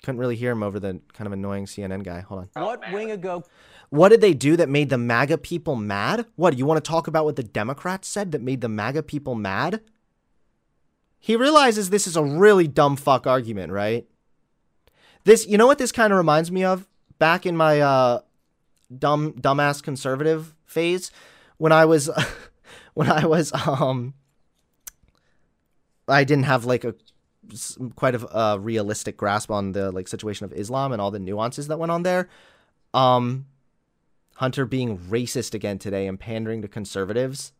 couldn't really hear him over the kind of annoying CNN guy. Hold on. What wing ago? What did they do that made the MAGA people mad? What, you want to talk about what the Democrats said that made the MAGA people mad? He realizes this is a really dumb fuck argument, right? This, you know what this kind of reminds me of? Back in my uh, dumb, dumbass conservative phase, when I was, when I was, um, I didn't have like a quite a realistic grasp on the like situation of Islam and all the nuances that went on there. Um, Hunter being racist again today and pandering to conservatives.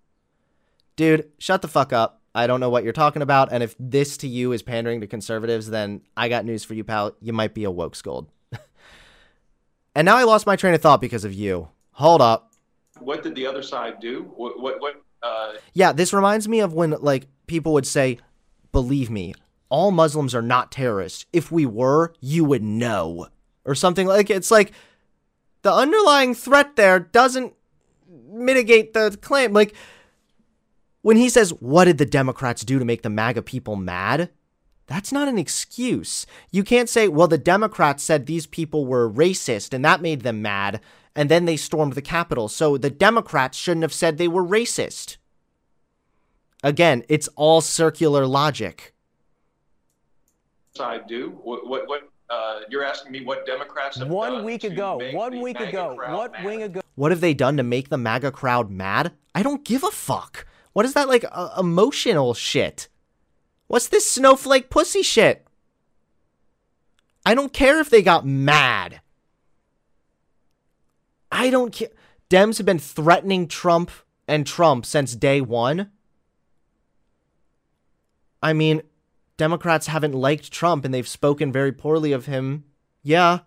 Dude, shut the fuck up. I don't know what you're talking about. And if this to you is pandering to conservatives, then I got news for you, pal. You might be a woke scold. and now I lost my train of thought because of you. Hold up. What did the other side do? What, what, what uh... Yeah, this reminds me of when, like, people would say, believe me, all Muslims are not terrorists. If we were, you would know. Or something like it's like the underlying threat there doesn't mitigate the claim. Like when he says, What did the Democrats do to make the MAGA people mad? That's not an excuse. You can't say, Well, the Democrats said these people were racist and that made them mad, and then they stormed the Capitol. So the Democrats shouldn't have said they were racist. Again, it's all circular logic. I do what? What? what uh, you're asking me what Democrats have one done week ago, one week MAGA ago, crowd what mad? wing ago? What have they done to make the MAGA crowd mad? I don't give a fuck. What is that like uh, emotional shit? What's this snowflake pussy shit? I don't care if they got mad. I don't care. Dems have been threatening Trump and Trump since day one. I mean, Democrats haven't liked Trump and they've spoken very poorly of him. Yeah.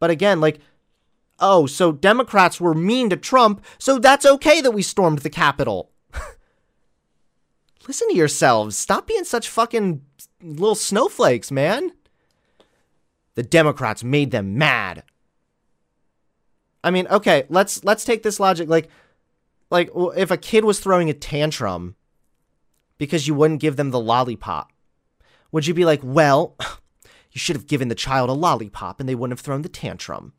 But again, like, oh, so Democrats were mean to Trump, so that's okay that we stormed the Capitol. Listen to yourselves. Stop being such fucking little snowflakes, man. The Democrats made them mad. I mean, okay, let's let's take this logic like like if a kid was throwing a tantrum because you wouldn't give them the lollipop. Would you be like, "Well, you should have given the child a lollipop and they wouldn't have thrown the tantrum."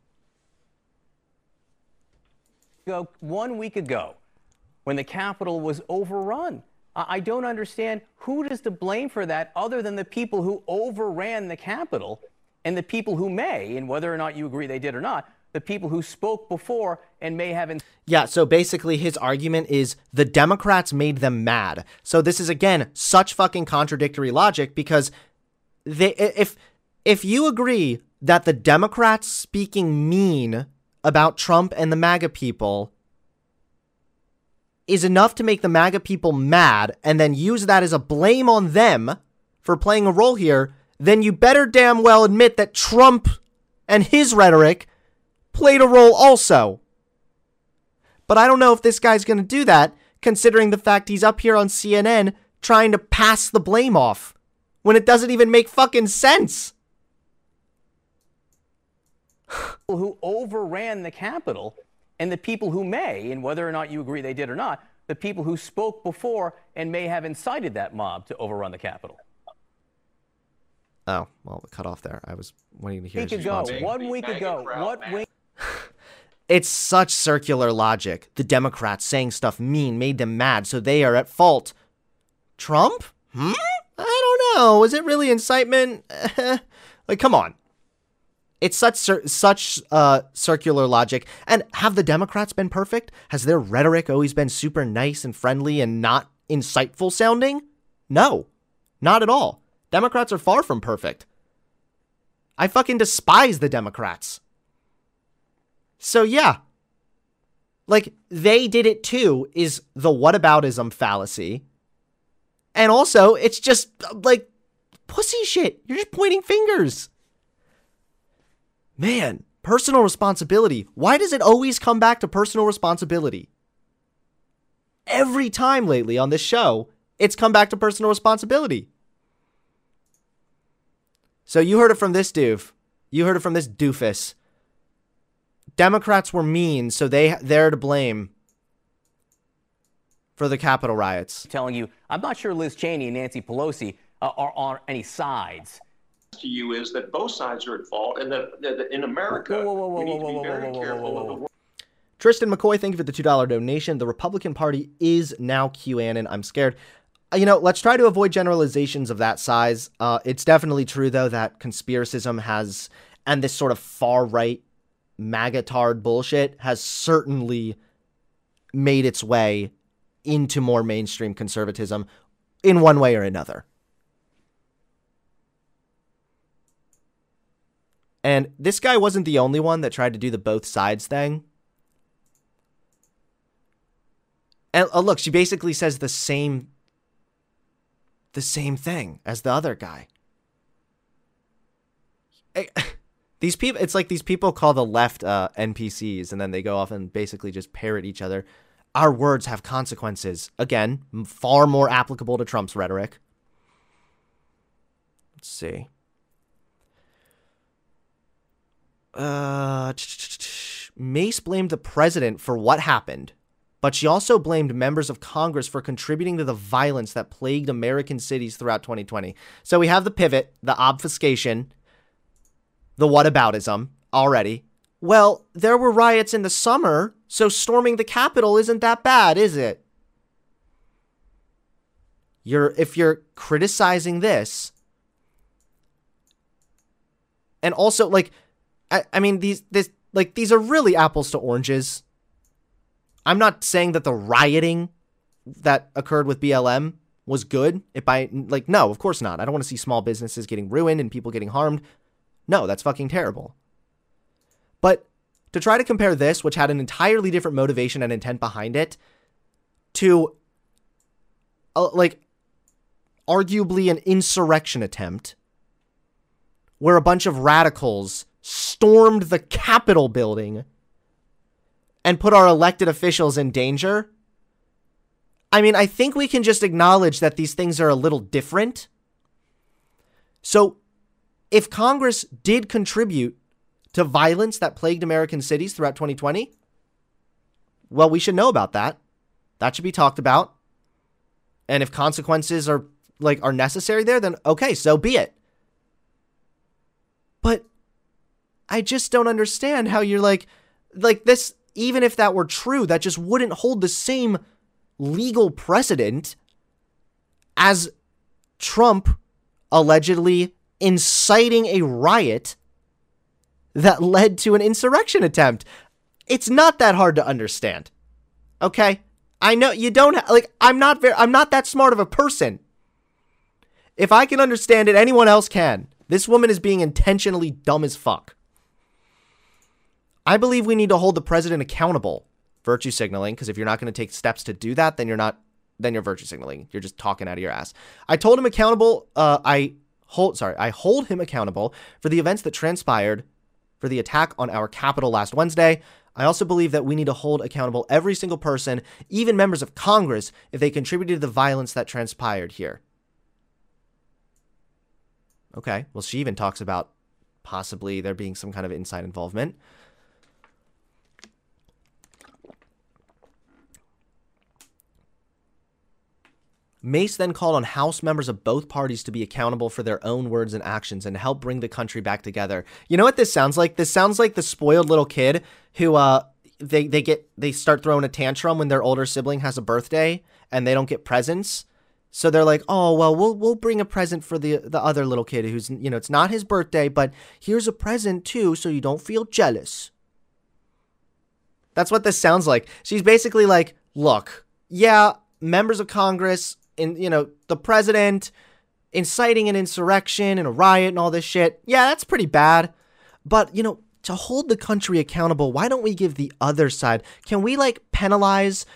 one week ago, when the Capitol was overrun. I don't understand who is to blame for that other than the people who overran the Capitol and the people who may, and whether or not you agree they did or not, the people who spoke before and may have. In- Yeah, so basically his argument is the Democrats made them mad. So this is again such fucking contradictory logic because they if if you agree that the Democrats speaking mean about Trump and the MAGA people is enough to make the MAGA people mad and then use that as a blame on them for playing a role here, then you better damn well admit that Trump and his rhetoric played a role also. But I don't know if this guy's going to do that, considering the fact he's up here on CNN trying to pass the blame off when it doesn't even make fucking sense. who overran the Capitol and the people who may, and whether or not you agree they did or not, the people who spoke before and may have incited that mob to overrun the Capitol. Oh, well, cut off there. I was waiting to hear week his ago, response. one week ago, crowd what mad. wing? It's such circular logic. The Democrats saying stuff mean made them mad, so they are at fault. Trump? Hmm? I don't know. Is it really incitement? like, come on. It's such such uh, circular logic. And have the Democrats been perfect? Has their rhetoric always been super nice and friendly and not insightful sounding? No, not at all. Democrats are far from perfect. I fucking despise the Democrats. So yeah. Like they did it too is the whataboutism fallacy. And also, it's just like pussy shit. You're just pointing fingers. Man, personal responsibility. Why does it always come back to personal responsibility? Every time lately on this show, it's come back to personal responsibility. So you heard it from this doof. You heard it from this doofus. Democrats were mean, so they they're to blame for the Capitol riots. telling you, I'm not sure Liz Cheney and Nancy Pelosi uh, are on any sides. To you is that both sides are at fault, and that, that in America Whoa, whoa, whoa, we need to be very careful of the Tristan McCoy, thank you for the $2 donation. The Republican Party is now QAnon. I'm scared. Uh, You know, let's try to avoid generalizations of that size. Uh, it's definitely true, though, that conspiracism has, and this sort of far right magatard bullshit has certainly made its way into more mainstream conservatism in one way or another. And this guy wasn't the only one that tried to do the both sides thing. And oh, look, she basically says the same the same thing as the other guy. These people it's like these people call the left uh, NPCs and then they go off and basically just parrot each other. our words have consequences. Again, far more applicable to Trump's rhetoric. Let's see. Uh, Mace blamed the president for what happened, but she also blamed members of Congress for contributing to the violence that plagued American cities throughout 2020. So we have the pivot, the obfuscation, the whataboutism already. Well, there were riots in the summer, so storming the Capitol isn't that bad, is it? You're if you're criticizing this, and also like, I, I mean these this like these are really apples to oranges. I'm not saying that the rioting that occurred with BLM was good. If I like, no, of course not. I don't want to see small businesses getting ruined and people getting harmed. No, that's fucking terrible. But to try to compare this, which had an entirely different motivation and intent behind it, to uh, like arguably an insurrection attempt where a bunch of radicals stormed the Capitol building and put our elected officials in danger. I mean, I think we can just acknowledge that these things are a little different. So, if Congress did contribute to violence that plagued American cities throughout 2020, well, we should know about that. That should be talked about. And if consequences are like are necessary there, then okay, so be it. But I just don't understand how you're like like this even if that were true, that just wouldn't hold the same legal precedent as Trump allegedly inciting a riot that led to an insurrection attempt. It's not that hard to understand. Okay? I know you don't ha- like I'm not very I'm not that smart of a person. If I can understand it, anyone else can. This woman is being intentionally dumb as fuck. I believe we need to hold the president accountable. Virtue signaling, because if you're not going to take steps to do that, then you're not then you're virtue signaling. You're just talking out of your ass. I told him accountable. Uh, I hold sorry, I hold him accountable for the events that transpired for the attack on our Capitol last Wednesday. I also believe that we need to hold accountable every single person, even members of Congress, if they contributed to the violence that transpired here. Okay, well, she even talks about possibly there being some kind of inside involvement. Mace then called on House members of both parties to be accountable for their own words and actions and help bring the country back together. You know what this sounds like? This sounds like the spoiled little kid who uh they they get they start throwing a tantrum when their older sibling has a birthday and they don't get presents. So they're like, "Oh, well, we'll we'll bring a present for the the other little kid who's, you know, it's not his birthday, but here's a present too so you don't feel jealous." That's what this sounds like. She's basically like, "Look, yeah, members of Congress in you know the president inciting an insurrection and a riot and all this shit. Yeah, that's pretty bad. But you know, to hold the country accountable, why don't we give the other side? Can we like penalize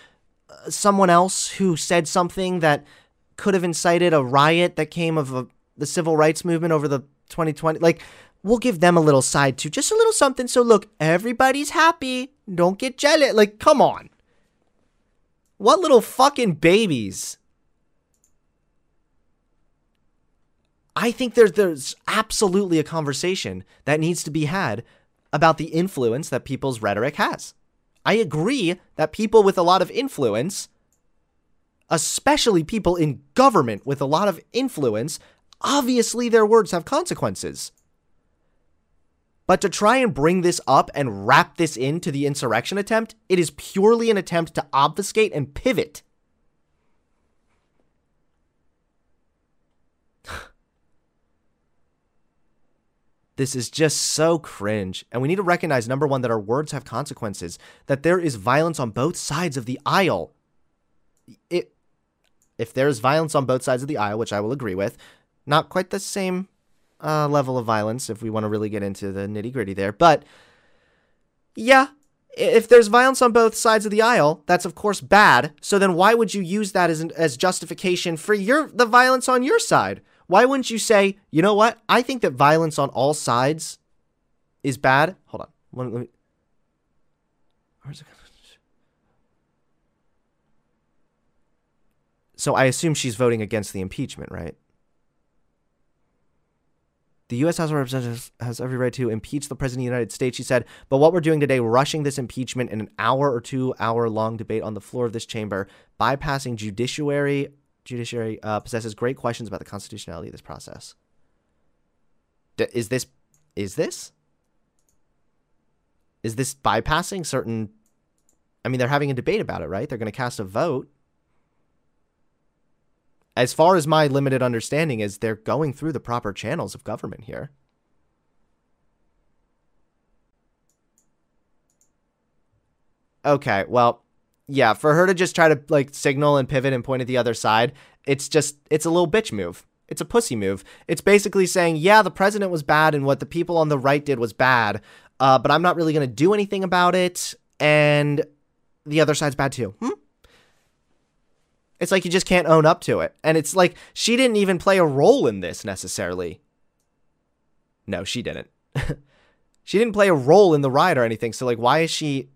uh, someone else who said something that could have incited a riot that came of a, the civil rights movement over the 2020? Like, we'll give them a little side too, just a little something. So look, everybody's happy. Don't get jealous. Like, come on. What little fucking babies? I think there's there's absolutely a conversation that needs to be had about the influence that people's rhetoric has. I agree that people with a lot of influence, especially people in government with a lot of influence, obviously their words have consequences. But to try and bring this up and wrap this into the insurrection attempt, it is purely an attempt to obfuscate and pivot This is just so cringe. And we need to recognize number one, that our words have consequences, that there is violence on both sides of the aisle. It, if there is violence on both sides of the aisle, which I will agree with, not quite the same uh, level of violence if we want to really get into the nitty gritty there. But yeah, if there's violence on both sides of the aisle, that's of course bad. So then why would you use that as, an, as justification for your the violence on your side? Why wouldn't you say, you know what? I think that violence on all sides is bad. Hold on. Let me. Where's it? So I assume she's voting against the impeachment, right? The U.S. House of Representatives has every right to impeach the President of the United States, she said. But what we're doing today, rushing this impeachment in an hour or two hour long debate on the floor of this chamber, bypassing judiciary, judiciary uh, possesses great questions about the constitutionality of this process. D- is this, is this, is this bypassing certain? I mean, they're having a debate about it, right? They're going to cast a vote as far as my limited understanding is they're going through the proper channels of government here. Okay, well, yeah, for her to just try to like signal and pivot and point at the other side, it's just it's a little bitch move. It's a pussy move. It's basically saying, yeah, the president was bad and what the people on the right did was bad, uh, but I'm not really going to do anything about it, and the other side's bad too. Hmm? It's like you just can't own up to it. And it's like she didn't even play a role in this necessarily. No, she didn't. she didn't play a role in the ride or anything. So like why is she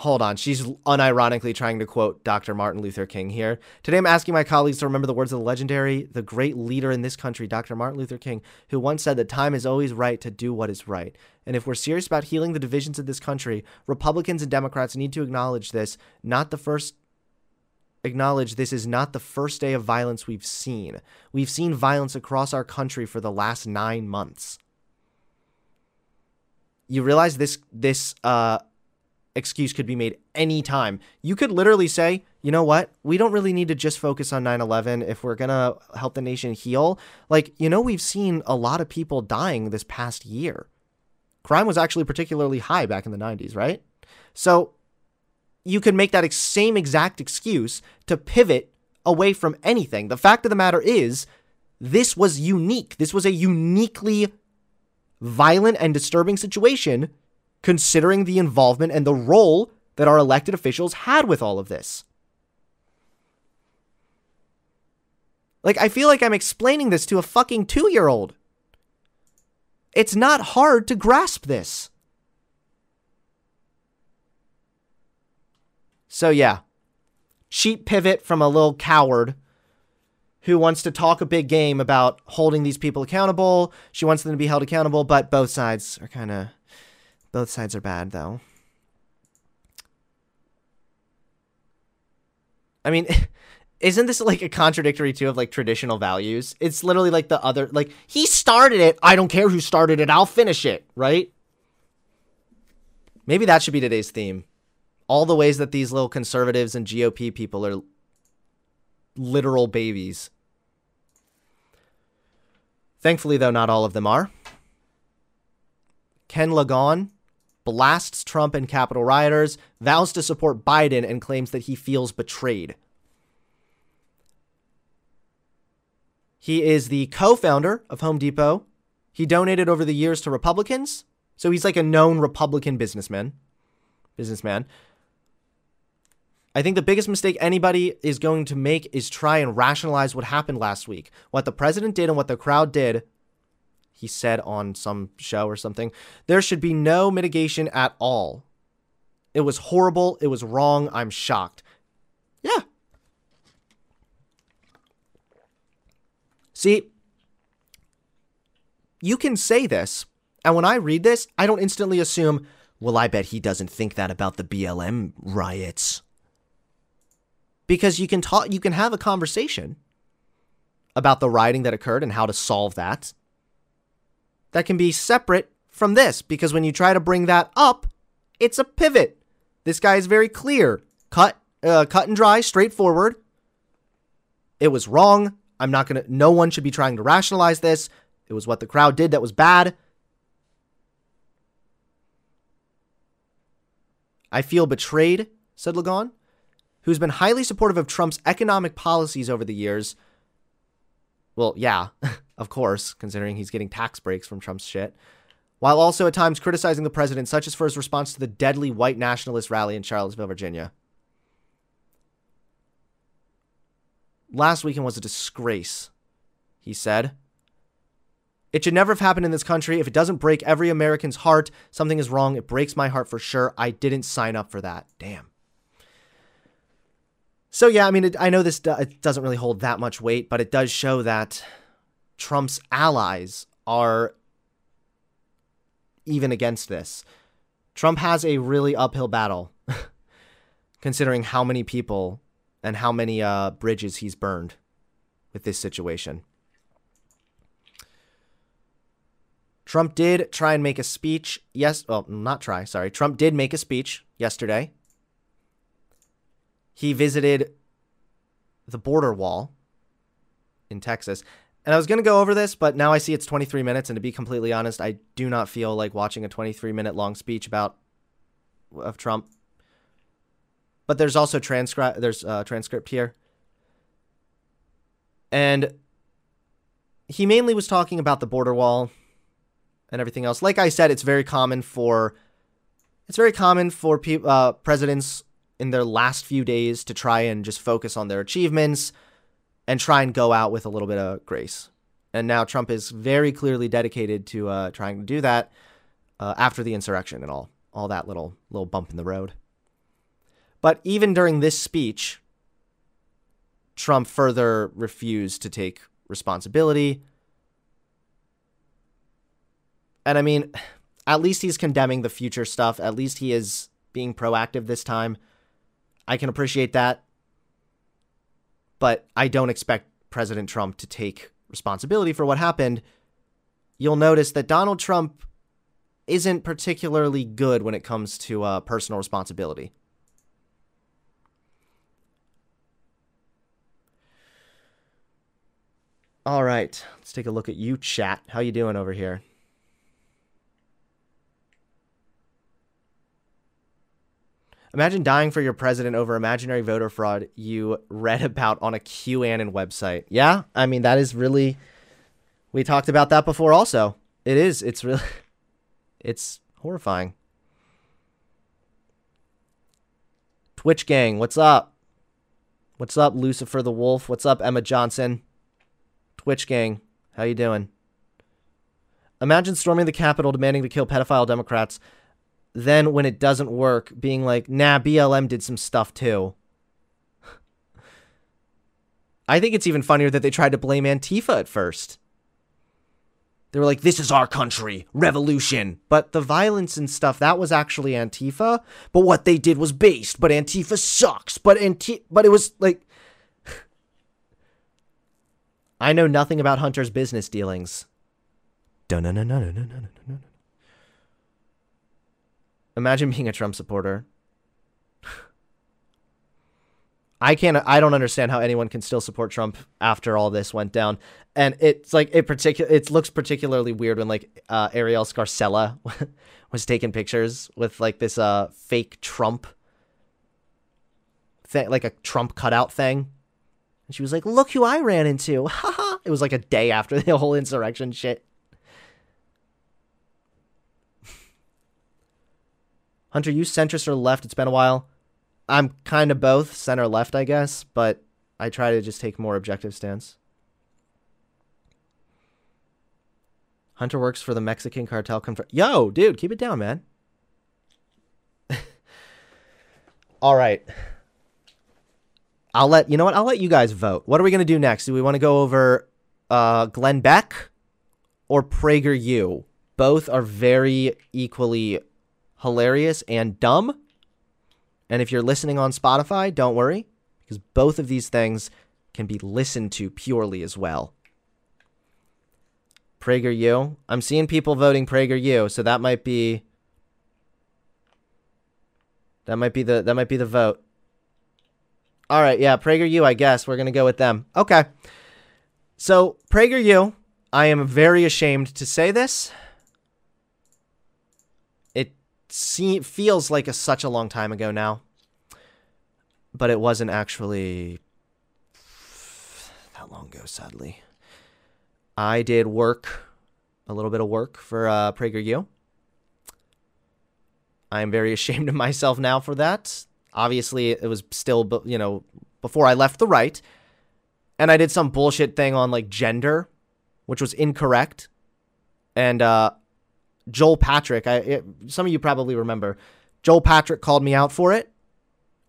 Hold on, she's unironically trying to quote Dr. Martin Luther King here. Today I'm asking my colleagues to remember the words of the legendary, the great leader in this country, Dr. Martin Luther King, who once said that time is always right to do what is right. And if we're serious about healing the divisions of this country, Republicans and Democrats need to acknowledge this, not the first acknowledge this is not the first day of violence we've seen. We've seen violence across our country for the last 9 months. You realize this this uh excuse could be made anytime. You could literally say, you know what? We don't really need to just focus on 9 11 if we're going to help the nation heal. Like, you know, we've seen a lot of people dying this past year. Crime was actually particularly high back in the 90s, right? So you could make that same exact excuse to pivot away from anything. The fact of the matter is, this was unique. This was a uniquely violent and disturbing situation considering the involvement and the role that our elected officials had with all of this. Like, I feel like I'm explaining this to a fucking two year old. It's not hard to grasp this. So, yeah, cheap pivot from a little coward who wants to talk a big game about holding these people accountable. She wants them to be held accountable, but both sides are kind of both sides are bad, though. I mean, isn't this like a contradictory too of like traditional values? It's literally like the other, like, he started it. I don't care who started it. I'll finish it, right? Maybe that should be today's theme. All the ways that these little conservatives and GOP people are literal babies. Thankfully, though, not all of them are. Ken Langone, blasts Trump and Capitol rioters, vows to support Biden, and claims that he feels betrayed. He is the co founder of Home Depot. He donated over the years to Republicans. So he's like a known Republican businessman. Businessman. I think the biggest mistake anybody is going to make is try and rationalize what happened last week. What the president did and what the crowd did he said on some show or something. There should be no mitigation at all. It was horrible. It was wrong. I'm shocked. Yeah. See, you can say this, and when I read this, I don't instantly assume, well, I bet he doesn't think that about the BLM riots. Because you can talk you can have a conversation about the rioting that occurred and how to solve that that can be separate from this because when you try to bring that up, it's a pivot. This guy is very clear, cut, uh, cut and dry, straightforward. It was wrong. I'm not gonna. No one should be trying to rationalize this. It was what the crowd did that was bad. I feel betrayed, said Langone, who's been highly supportive of Trump's economic policies over the years. Well, yeah, of course, considering he's getting tax breaks from Trump's shit, while also at times criticizing the president, such as for his response to the deadly white nationalist rally in Charlottesville, Virginia. Last weekend was a disgrace, he said. It should never have happened in this country. If it doesn't break every American's heart, something is wrong. It breaks my heart for sure. I didn't sign up for that. Damn. So, yeah, I mean, it, I know this do, it doesn't really hold that much weight, but it does show that Trump's allies are even against this. Trump has a really uphill battle, considering how many people and how many uh, bridges he's burned with this situation. Trump did try and make a speech. Yes, well, not try, sorry. Trump did make a speech yesterday. He visited the border wall in Texas. And I was going to go over this, but now I see it's 23 minutes and to be completely honest, I do not feel like watching a 23 minute long speech about of Trump. But there's also transcript there's a transcript here. And he mainly was talking about the border wall and everything else. Like I said, it's very common for it's very common for pe- uh, presidents in their last few days to try and just focus on their achievements and try and go out with a little bit of grace. And now Trump is very clearly dedicated to uh, trying to do that uh, after the insurrection and all all that little little bump in the road. But even during this speech, Trump further refused to take responsibility. And I mean, at least he's condemning the future stuff. At least he is being proactive this time. I can appreciate that. But I don't expect President Trump to take responsibility for what happened. You'll notice that Donald Trump isn't particularly good when it comes to uh, personal responsibility. All right, let's take a look at you, chat. How you doing over here? Imagine dying for your president over imaginary voter fraud you read about on a QAnon website. Yeah, I mean that is really. We talked about that before. Also, it is. It's really. It's horrifying. Twitch gang, what's up? What's up, Lucifer the Wolf? What's up, Emma Johnson? Twitch gang, how you doing? Imagine storming the Capitol demanding to kill pedophile Democrats then when it doesn't work, being like, nah, BLM did some stuff too. I think it's even funnier that they tried to blame Antifa at first. They were like, this is our country, revolution. But the violence and stuff, that was actually Antifa. But what they did was based. But Antifa sucks. But Anti- but it was like. I know nothing about Hunter's business dealings. Dun no no no no no no no Imagine being a Trump supporter. I can't I don't understand how anyone can still support Trump after all this went down. And it's like it particular it looks particularly weird when like uh, Arielle Scarcella was taking pictures with like this uh fake Trump thing like a Trump cutout thing. And she was like, "Look who I ran into." Haha. it was like a day after the whole insurrection shit. Hunter, you centrist or left? It's been a while. I'm kind of both, center left, I guess, but I try to just take more objective stance. Hunter works for the Mexican cartel. Conf- Yo, dude, keep it down, man. All right. I'll let you know what I'll let you guys vote. What are we gonna do next? Do we want to go over uh, Glenn Beck or PragerU? Both are very equally hilarious and dumb. And if you're listening on Spotify, don't worry, because both of these things can be listened to purely as well. PragerU. I'm seeing people voting PragerU, so that might be that might be the that might be the vote. All right, yeah, PragerU, I guess we're to go with them. Okay. So, PragerU, I am very ashamed to say this see, feels like a, such a long time ago now, but it wasn't actually that long ago, sadly. I did work, a little bit of work for uh, PragerU. I am very ashamed of myself now for that. Obviously, it was still, you know, before I left the right. And I did some bullshit thing on like gender, which was incorrect. And uh, Joel Patrick, I it, some of you probably remember, Joel Patrick called me out for it.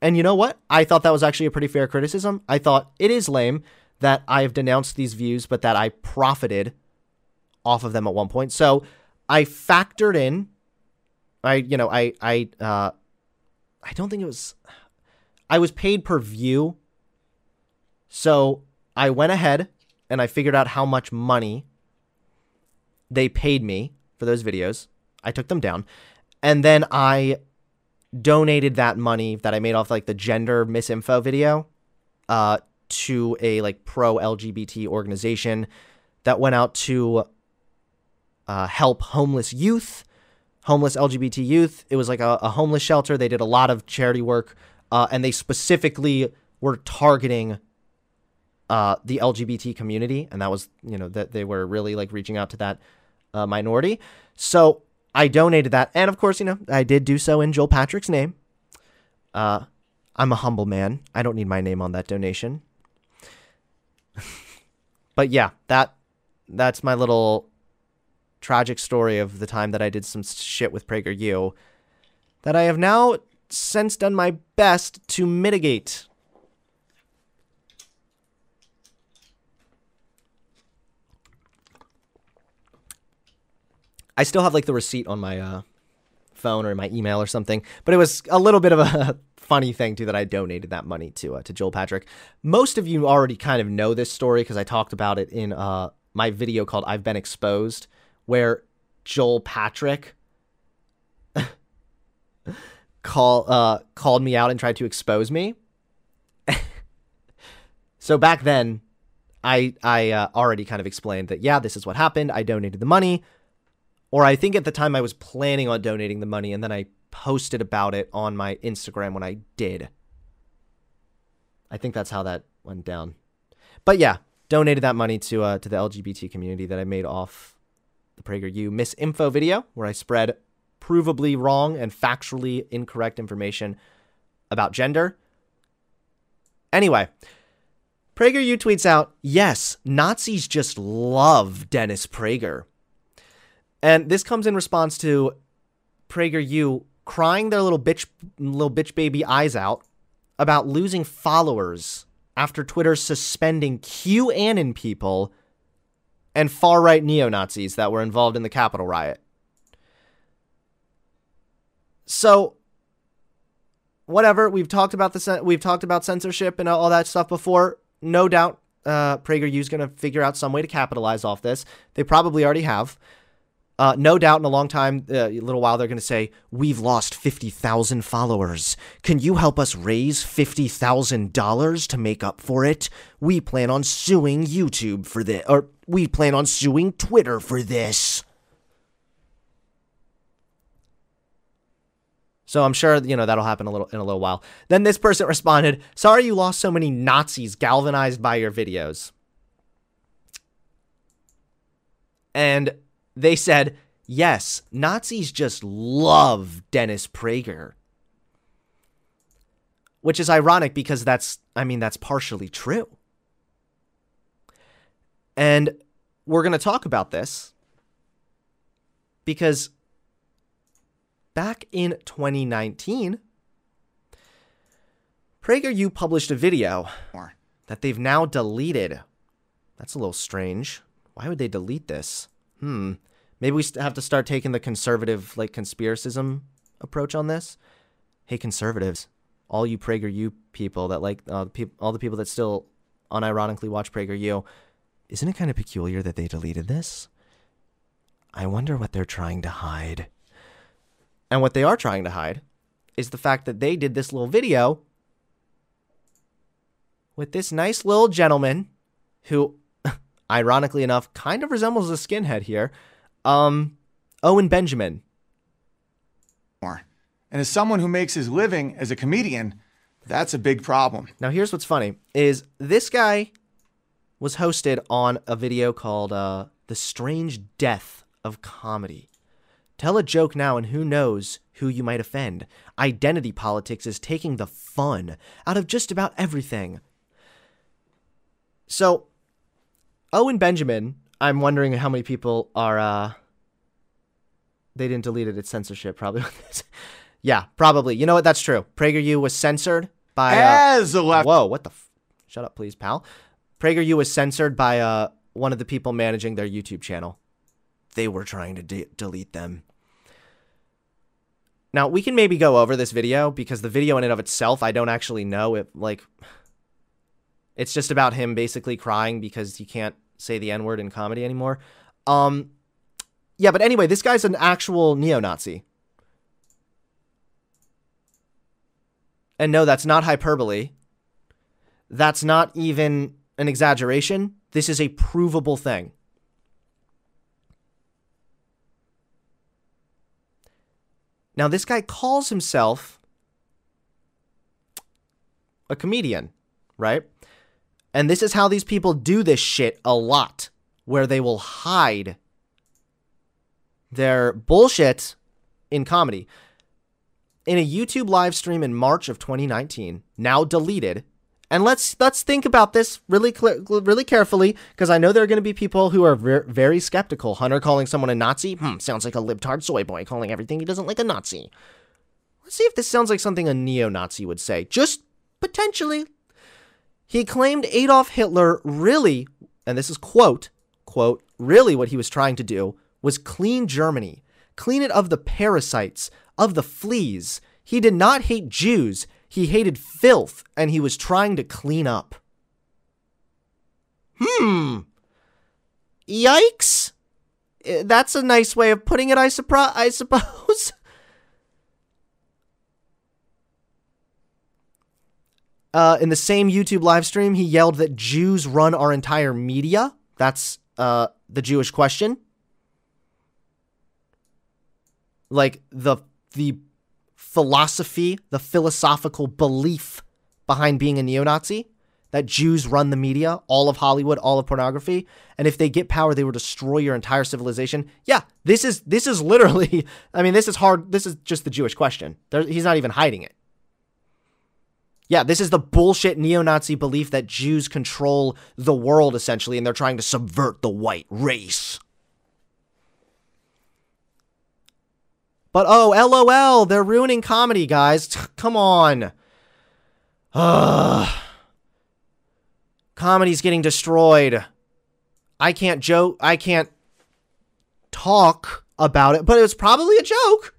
And you know what? I thought that was actually a pretty fair criticism. I thought it is lame that I have denounced these views, but that I profited off of them at one point. So I factored in, I you know I I uh, I don't think it was, I was paid per view. So I went ahead and I figured out how much money they paid me for those videos. I took them down, and then I donated that money that I made off like the gender misinfo video uh, to a like pro LGBT organization that went out to uh, help homeless youth, homeless LGBT youth. It was like a, a, homeless shelter. They did a lot of charity work, uh, and they specifically were targeting uh, the LGBT community, and that was you know that they were really like reaching out to that uh, minority. So I donated that, and of course, you know, I did do so in Joel Patrick's name. Uh, I'm a humble man. I don't need my name on that donation. but yeah, that that's my little tragic story of the time that I did some shit with PragerU that I have now since done my best to mitigate. I still have like the receipt on my uh, phone or my email or something, but it was a little bit of a funny thing too that I donated that money to uh, to Joel Patrick. Most of you already kind of know this story because I talked about it in uh, my video called "I've Been Exposed," where Joel Patrick call uh, called me out and tried to expose me. so back then, I I uh, already kind of explained that yeah, this is what happened. I donated the money, or I think at the time I was planning on donating the money, and then I posted about it on my Instagram when I did. I think that's how that went down. But yeah, donated that money to uh, to the LGBT community that I made off the PragerU misinfo video, where I spread provably wrong and factually incorrect information about gender. Anyway, PragerU tweets out, yes, Nazis just love Dennis Prager. And this comes in response to PragerU crying their little bitch little bitch baby eyes out about losing followers after Twitter suspending QAnon people and far right neo Nazis that were involved in the Capitol riot. So, whatever we've talked about the we've talked about censorship and all that stuff before. No doubt, uh, PragerU's going to figure out some way to capitalize off this. They probably already have. Uh, no doubt in a long time, uh, a little while, they're going to say, We've lost 50,000 followers. Can you help us raise $50,000 to make up for it? We plan on suing YouTube for this, or we plan on suing Twitter for this. So I'm sure you know that'll happen a little in a little while. Then this person responded, "Sorry you lost so many Nazis galvanized by your videos." And they said, yes, Nazis just love Dennis Prager. Which is ironic because that's, I mean, that's partially true. And we're going to talk about this because back in 2019, PragerU published a video that they've now deleted. That's a little strange. Why would they delete this? Hmm, maybe we have to start taking the conservative, like, conspiracism approach on this. Hey, conservatives, all you PragerU people that like, uh, pe- all the people that still unironically watch PragerU, isn't it kind of peculiar that they deleted this? I wonder what they're trying to hide. And what they are trying to hide is the fact that they did this little video with this nice little gentleman who ironically enough, kind of resembles a skinhead here. Um, Owen Benjamin. And as someone who makes his living as a comedian, that's a big problem. Now, here's what's funny: is this guy was hosted on a video called uh, "The Strange Death of Comedy." Tell a joke now, and who knows who you might offend. Identity politics is taking the fun out of just about everything. So, Owen Benjamin, I'm wondering how many people are uh, they didn't delete it. It's censorship, probably. yeah, probably. You know what? That's true. PragerU was censored by. Uh, As a left. whoa, what the? F- Shut up, please, pal. PragerU was censored by uh, one of the people managing their YouTube channel. They were trying to de- delete them. Now, we can maybe go over this video because the video in and of itself, I don't actually know if, like, it's just about him basically crying because he can't say the N word in comedy anymore. Um, yeah, but anyway, this guy's an actual neo Nazi. And no, that's not hyperbole. That's not even an exaggeration. This is a provable thing. Now, this guy calls himself a comedian, right? And this is how these people do this shit a lot, where they will hide their bullshit in comedy. In a YouTube live stream in March of 2019, now deleted, and let's let's think about this really cl- really carefully because I know there are going to be people who are ver- very skeptical. Hunter calling someone a Nazi, hmm, sounds like a libtard soy boy calling everything he doesn't like a Nazi. Let's see if this sounds like something a neo-Nazi would say. Just potentially. He claimed Adolf Hitler really, and this is quote, quote, really what he was trying to do was clean Germany, clean it of the parasites, of the fleas. He did not hate Jews. He hated filth and he was trying to clean up. Hmm. Yikes. Eh, That's a nice way of putting it, I, suppro- I suppose. Uh, in the same YouTube live stream, he yelled that Jews run our entire media. That's uh, the Jewish question. Like the the philosophy, the philosophical belief behind being a neo-Nazi that Jews run the media, all of Hollywood, all of pornography, and if they get power, they will destroy your entire civilization. Yeah, this is this is literally. I mean, this is hard. This is just the Jewish question. There, he's not even hiding it. Yeah, this is the bullshit neo Nazi belief that Jews control the world essentially, and they're trying to subvert the white race. But oh, lol, they're ruining comedy, guys. Come on. Ugh. Comedy's getting destroyed. I can't joke. I can't talk about it, but it was probably a joke.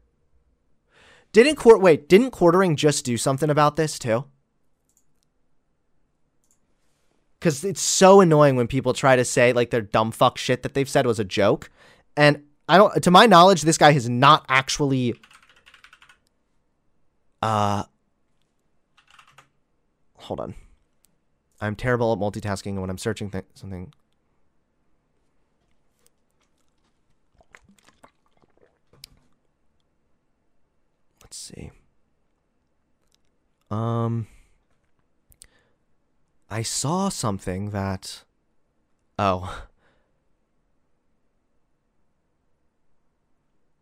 Didn't court wait, didn't quartering just do something about this too? Cause it's so annoying when people try to say like their dumb fuck shit that they've said was a joke. And I don't to my knowledge, this guy has not actually uh hold on. I'm terrible at multitasking when I'm searching th- something. Let's see. Um I saw something that Oh.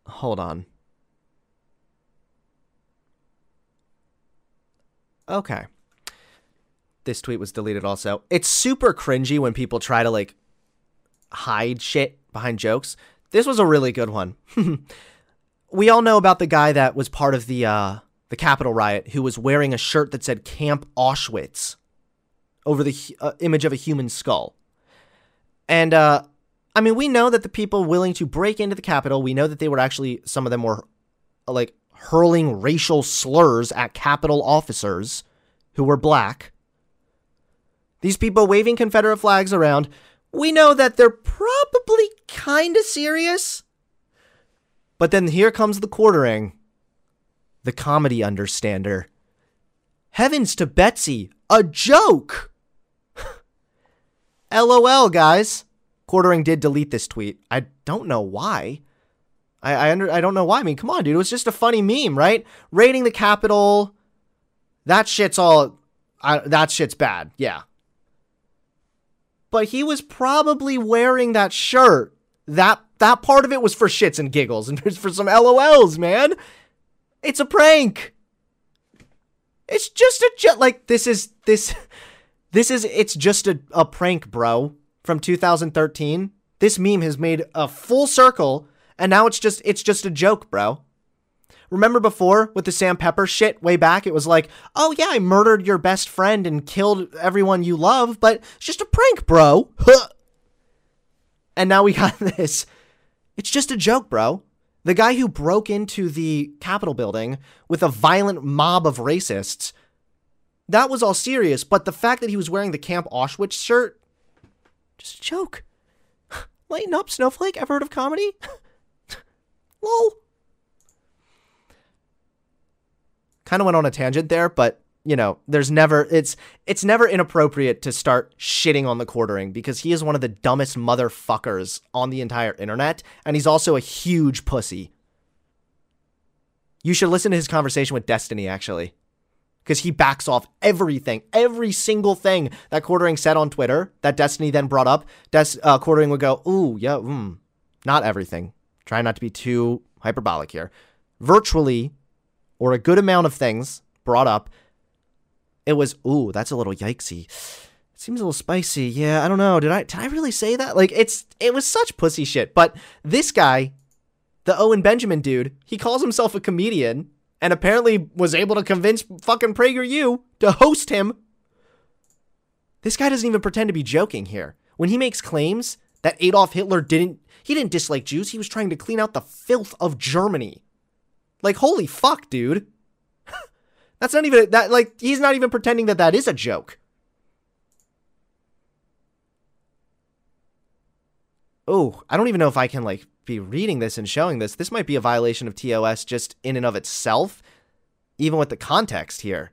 Hold on. Okay. This tweet was deleted also. It's super cringy when people try to like hide shit behind jokes. This was a really good one. we all know about the guy that was part of the uh the Capitol riot who was wearing a shirt that said Camp Auschwitz over the uh, image of a human skull. And uh I mean, we know that the people willing to break into the Capitol, we know that they were actually some of them were uh, like hurling racial slurs at Capitol officers who were black. These people waving Confederate flags around, we know that they're probably kind of serious. But then here comes the quartering. The comedy understander. Heavens to Betsy, a joke! LOL, guys. Quartering did delete this tweet. I don't know why. I I, under, I don't know why. I mean, come on, dude. It was just a funny meme, right? Raiding the Capitol. That shit's all. I, that shit's bad. Yeah. But he was probably wearing that shirt. That that part of it was for shits and giggles and for some LOLs, man. It's a prank. It's just a jet. Like this is this. This is it's just a, a prank, bro, from 2013. This meme has made a full circle And now it's just it's just a joke, bro. Remember before with the Sam Pepper shit way back? It was like, oh yeah, I murdered your best friend and killed everyone you love, but it's just a prank, bro. and now we got this. It's just a joke, bro. The guy who broke into the Capitol building with a violent mob of racists, that was all serious, but the fact that he was wearing the Camp Auschwitz shirt, just a joke. Lighten up, Snowflake. Ever heard of comedy? Lol. Kind of went on a tangent there, but you know, there's never it's it's never inappropriate to start shitting on the quartering because he is one of the dumbest motherfuckers on the entire internet and he's also a huge pussy. You should listen to his conversation with Destiny actually. Because he backs off everything, every single thing that Quartering said on Twitter that Destiny then brought up. Des- uh, Quartering would go, "Ooh, yeah, mm, not everything. Try not to be too hyperbolic here. Virtually, or a good amount of things brought up, it was, ooh, that's a little yikesy. It seems a little spicy. Yeah, I don't know. Did I did I really say that? Like it's it was such pussy shit. But this guy, the Owen Benjamin dude, he calls himself a comedian and apparently was able to convince fucking PragerU to host him. This guy doesn't even pretend to be joking here. When he makes claims that Adolf Hitler didn't he didn't dislike Jews, he was trying to clean out the filth of Germany. Like holy fuck, dude. That's not even that like he's not even pretending that that is a joke. Oh, I don't even know if I can like be reading this and showing this. This might be a violation of TOS just in and of itself, even with the context here.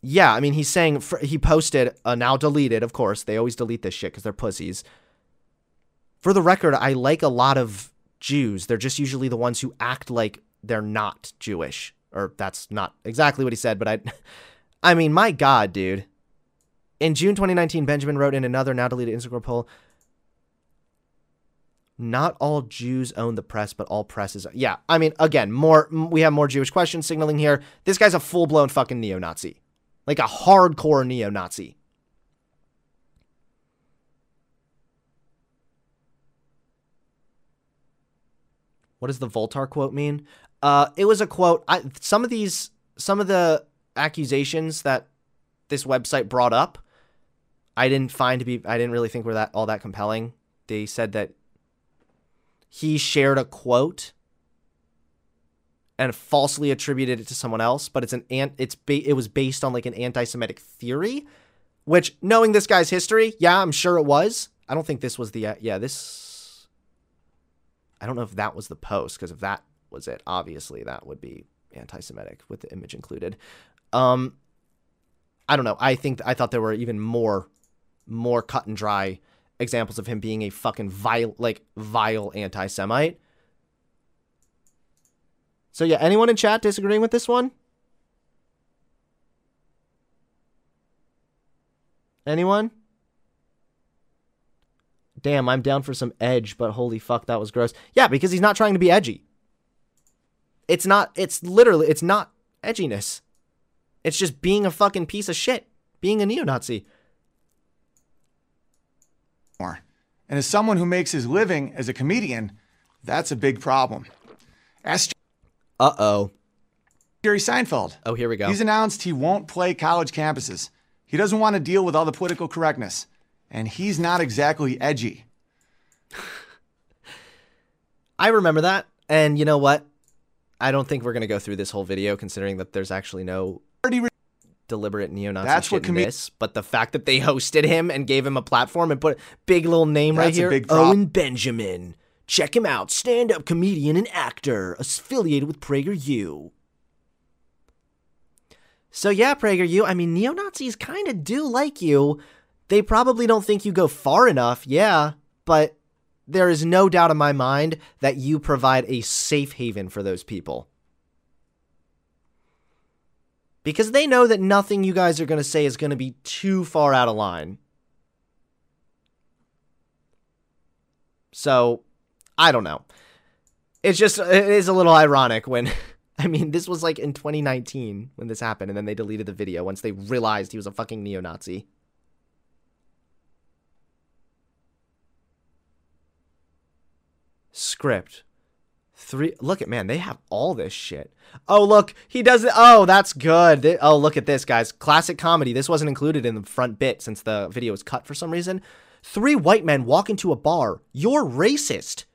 Yeah, I mean, he's saying he posted a now deleted, of course. They always delete this shit because they're pussies. For the record, I like a lot of Jews. They're just usually the ones who act like they're not Jewish. Or that's not exactly what he said, but I I mean, my god, dude. In June 2019, Benjamin wrote in another now deleted Instagram poll, not all Jews own the press, but all presses. Yeah, I mean, again, more we have more Jewish questions signaling here. This guy's a full-blown fucking neo-Nazi. Like a hardcore neo-Nazi. What does the Voltaire quote mean? Uh, it was a quote. I, some of these, some of the accusations that this website brought up, I didn't find to be. I didn't really think were that all that compelling. They said that he shared a quote and falsely attributed it to someone else, but it's an ant. It's ba- it was based on like an anti-Semitic theory, which knowing this guy's history, yeah, I'm sure it was. I don't think this was the uh, yeah this I don't know if that was the post because if that was it, obviously that would be anti-Semitic with the image included. Um, I don't know. I think I thought there were even more, more cut and dry examples of him being a fucking vile, like vile anti-Semite. So yeah, anyone in chat disagreeing with this one? Anyone? damn, I'm down for some edge, but holy fuck, that was gross. Yeah, because he's not trying to be edgy. It's not, it's literally, it's not edginess. It's just being a fucking piece of shit, being a neo Nazi. And as someone who makes his living as a comedian, that's a big problem. Ask uh oh. Jerry Seinfeld. Oh, here we go. He's announced he won't play college campuses. He doesn't want to deal with all the political correctness and he's not exactly edgy. I remember that. And you know what? I don't think we're going to go through this whole video considering that there's actually no deliberate neo-Nazi That's shit what in this. But the fact that they hosted him and gave him a platform and put big little name That's right here, Owen Benjamin. Check him out, stand-up comedian and actor, affiliated with PragerU. So yeah, PragerU, I mean, neo-Nazis kind of do like you, they probably don't think you go far enough, yeah, but there is no doubt in my mind that you provide a safe haven for those people. Because they know that nothing you guys are going to say is going to be too far out of line. So, I don't know. It's just, it is a little ironic when, I mean, this was like in 2019 when this happened, and then they deleted the video once they realized he was a fucking neo Nazi. script. Three. Look at man, they have all this shit. Oh look, he does it. Oh, that's good. They, oh look at this, guys. Classic comedy. This wasn't included in the front bit since the video was cut for some reason. Three white men walk into a bar. You're racist.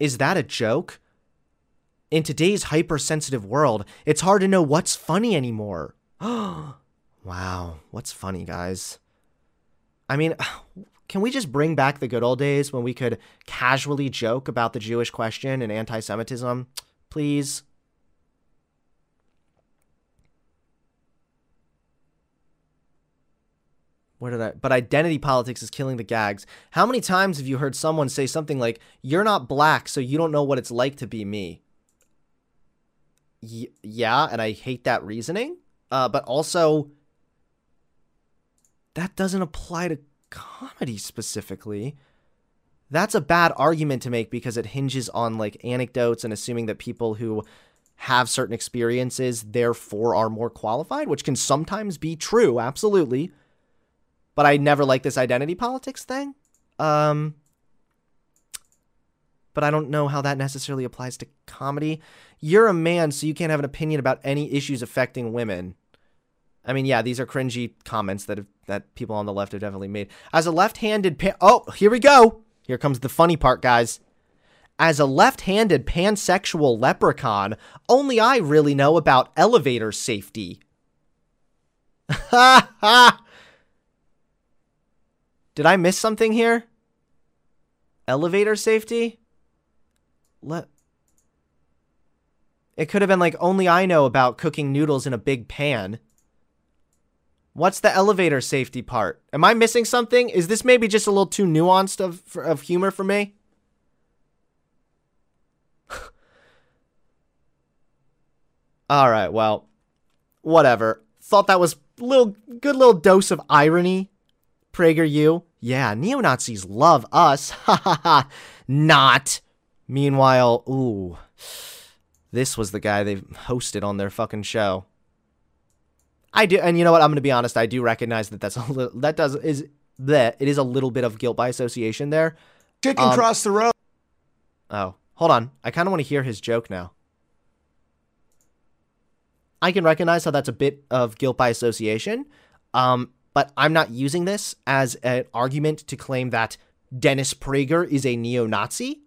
Is that a joke? In today's hypersensitive world, it's hard to know what's funny anymore. wow, what's funny, guys? I mean, can we just bring back the good old days when we could casually joke about the Jewish question and anti Semitism? Please? Where did I? But identity politics is killing the gags. How many times have you heard someone say something like, You're not black, so you don't know what it's like to be me? Y- yeah, and I hate that reasoning. Uh, but also, that doesn't apply to comedy specifically, that's a bad argument to make because it hinges on like anecdotes and assuming that people who have certain experiences therefore are more qualified, which can sometimes be true, absolutely. But I never like this identity politics thing. Um but I don't know how that necessarily applies to comedy. You're a man, so you can't have an opinion about any issues affecting women. I mean, yeah, these are cringy comments that have, that people on the left have definitely made. As a left-handed oh, here we go. Here comes the funny part, guys. As a left-handed pansexual leprechaun, only I really know about elevator safety. Ha ha. Did I miss something here? Elevator safety? Let It could have been like only I know about cooking noodles in a big pan. What's the elevator safety part? Am I missing something? Is this maybe just a little too nuanced of of humor for me? All right, well, whatever. Thought that was little good little dose of irony. PragerU. Yeah, neo-Nazis love us. Ha ha ha. Not. Meanwhile, ooh. This was the guy they hosted on their fucking show. I do, and you know what? I'm going to be honest. I do recognize that that's a little, that does is that it is a little bit of guilt by association there. Chicken um, cross the road. Oh, hold on. I kind of want to hear his joke now. I can recognize how that's a bit of guilt by association, um, but I'm not using this as an argument to claim that Dennis Prager is a neo-Nazi.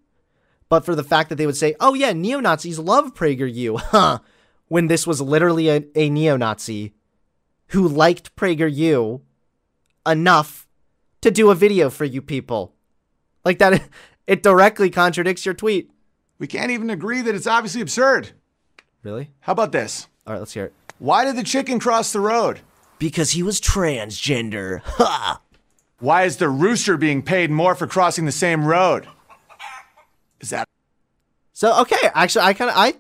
But for the fact that they would say, "Oh yeah, neo-Nazis love PragerU," huh? When this was literally a, a neo-Nazi who liked PragerU enough to do a video for you people. Like that, it directly contradicts your tweet. We can't even agree that it's obviously absurd. Really? How about this? All right, let's hear it. Why did the chicken cross the road? Because he was transgender. Ha! Why is the rooster being paid more for crossing the same road? Is that so? Okay, actually, I kind of, I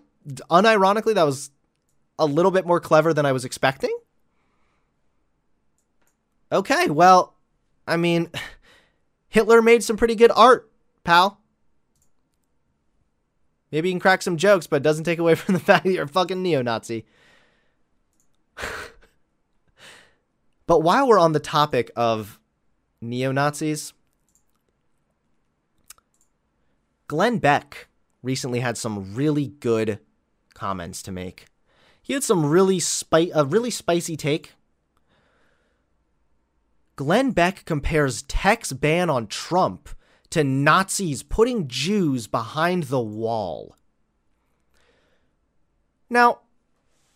unironically, that was a little bit more clever than I was expecting. Okay, well, I mean, Hitler made some pretty good art, pal. Maybe you can crack some jokes, but it doesn't take away from the fact that you're a fucking neo Nazi. but while we're on the topic of neo Nazis, Glenn Beck recently had some really good comments to make. He had some really spi- a really spicy take Glenn Beck compares tech's ban on Trump to Nazis putting Jews behind the wall. Now,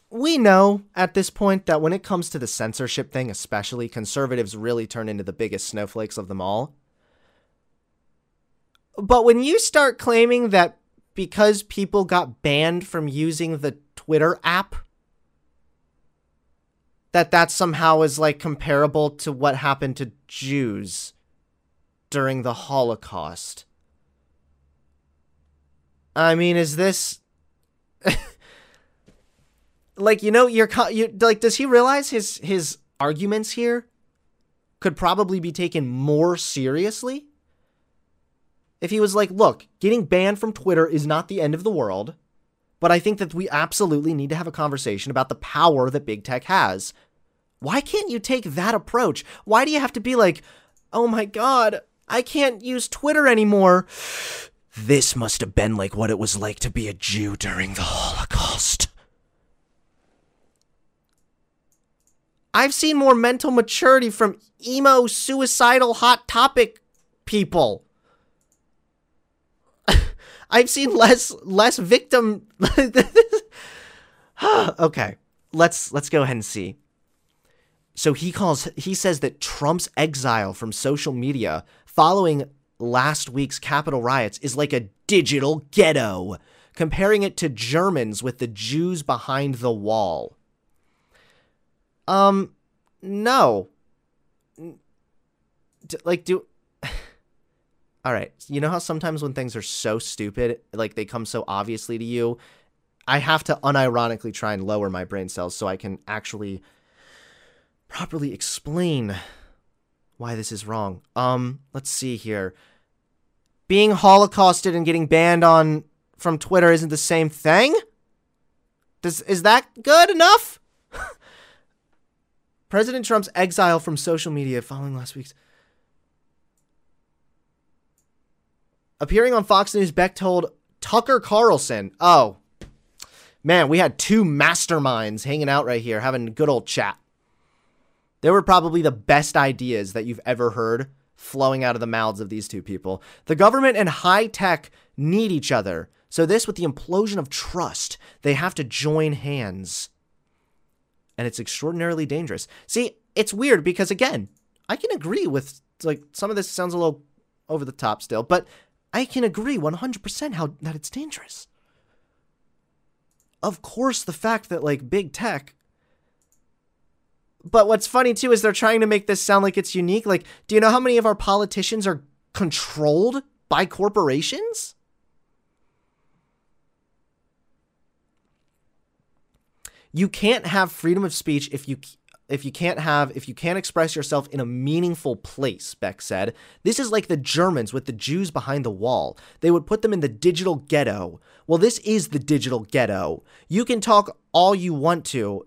we know at this point that when it comes to the censorship thing, especially, conservatives really turn into the biggest snowflakes of them all. But when you start claiming that because people got banned from using the Twitter app, that that somehow is like comparable to what happened to Jews during the Holocaust. I mean, is this like you know you're you, like does he realize his his arguments here could probably be taken more seriously? If he was like, "Look, getting banned from Twitter is not the end of the world." But I think that we absolutely need to have a conversation about the power that big tech has. Why can't you take that approach? Why do you have to be like, oh my god, I can't use Twitter anymore? This must have been like what it was like to be a Jew during the Holocaust. I've seen more mental maturity from emo, suicidal, hot topic people. I've seen less less victim Okay. Let's let's go ahead and see. So he calls he says that Trump's exile from social media following last week's Capitol riots is like a digital ghetto, comparing it to Germans with the Jews behind the wall. Um, no. D- like, do. All right. You know how sometimes when things are so stupid, like they come so obviously to you, I have to unironically try and lower my brain cells so I can actually properly explain why this is wrong. Um, let's see here. Being holocausted and getting banned on from Twitter isn't the same thing? Does is that good enough? President Trump's exile from social media following last week's appearing on Fox News, Beck told Tucker Carlson, "Oh, man, we had two masterminds hanging out right here, having a good old chat. They were probably the best ideas that you've ever heard flowing out of the mouths of these two people. The government and high tech need each other. So, this with the implosion of trust, they have to join hands. And it's extraordinarily dangerous. See, it's weird because, again, I can agree with, like, some of this sounds a little over the top still, but I can agree 100% how that it's dangerous. Of course, the fact that, like, big tech but what's funny too is they're trying to make this sound like it's unique. Like, do you know how many of our politicians are controlled by corporations? You can't have freedom of speech if you if you can't have if you can't express yourself in a meaningful place, Beck said. This is like the Germans with the Jews behind the wall. They would put them in the digital ghetto. Well, this is the digital ghetto. You can talk all you want to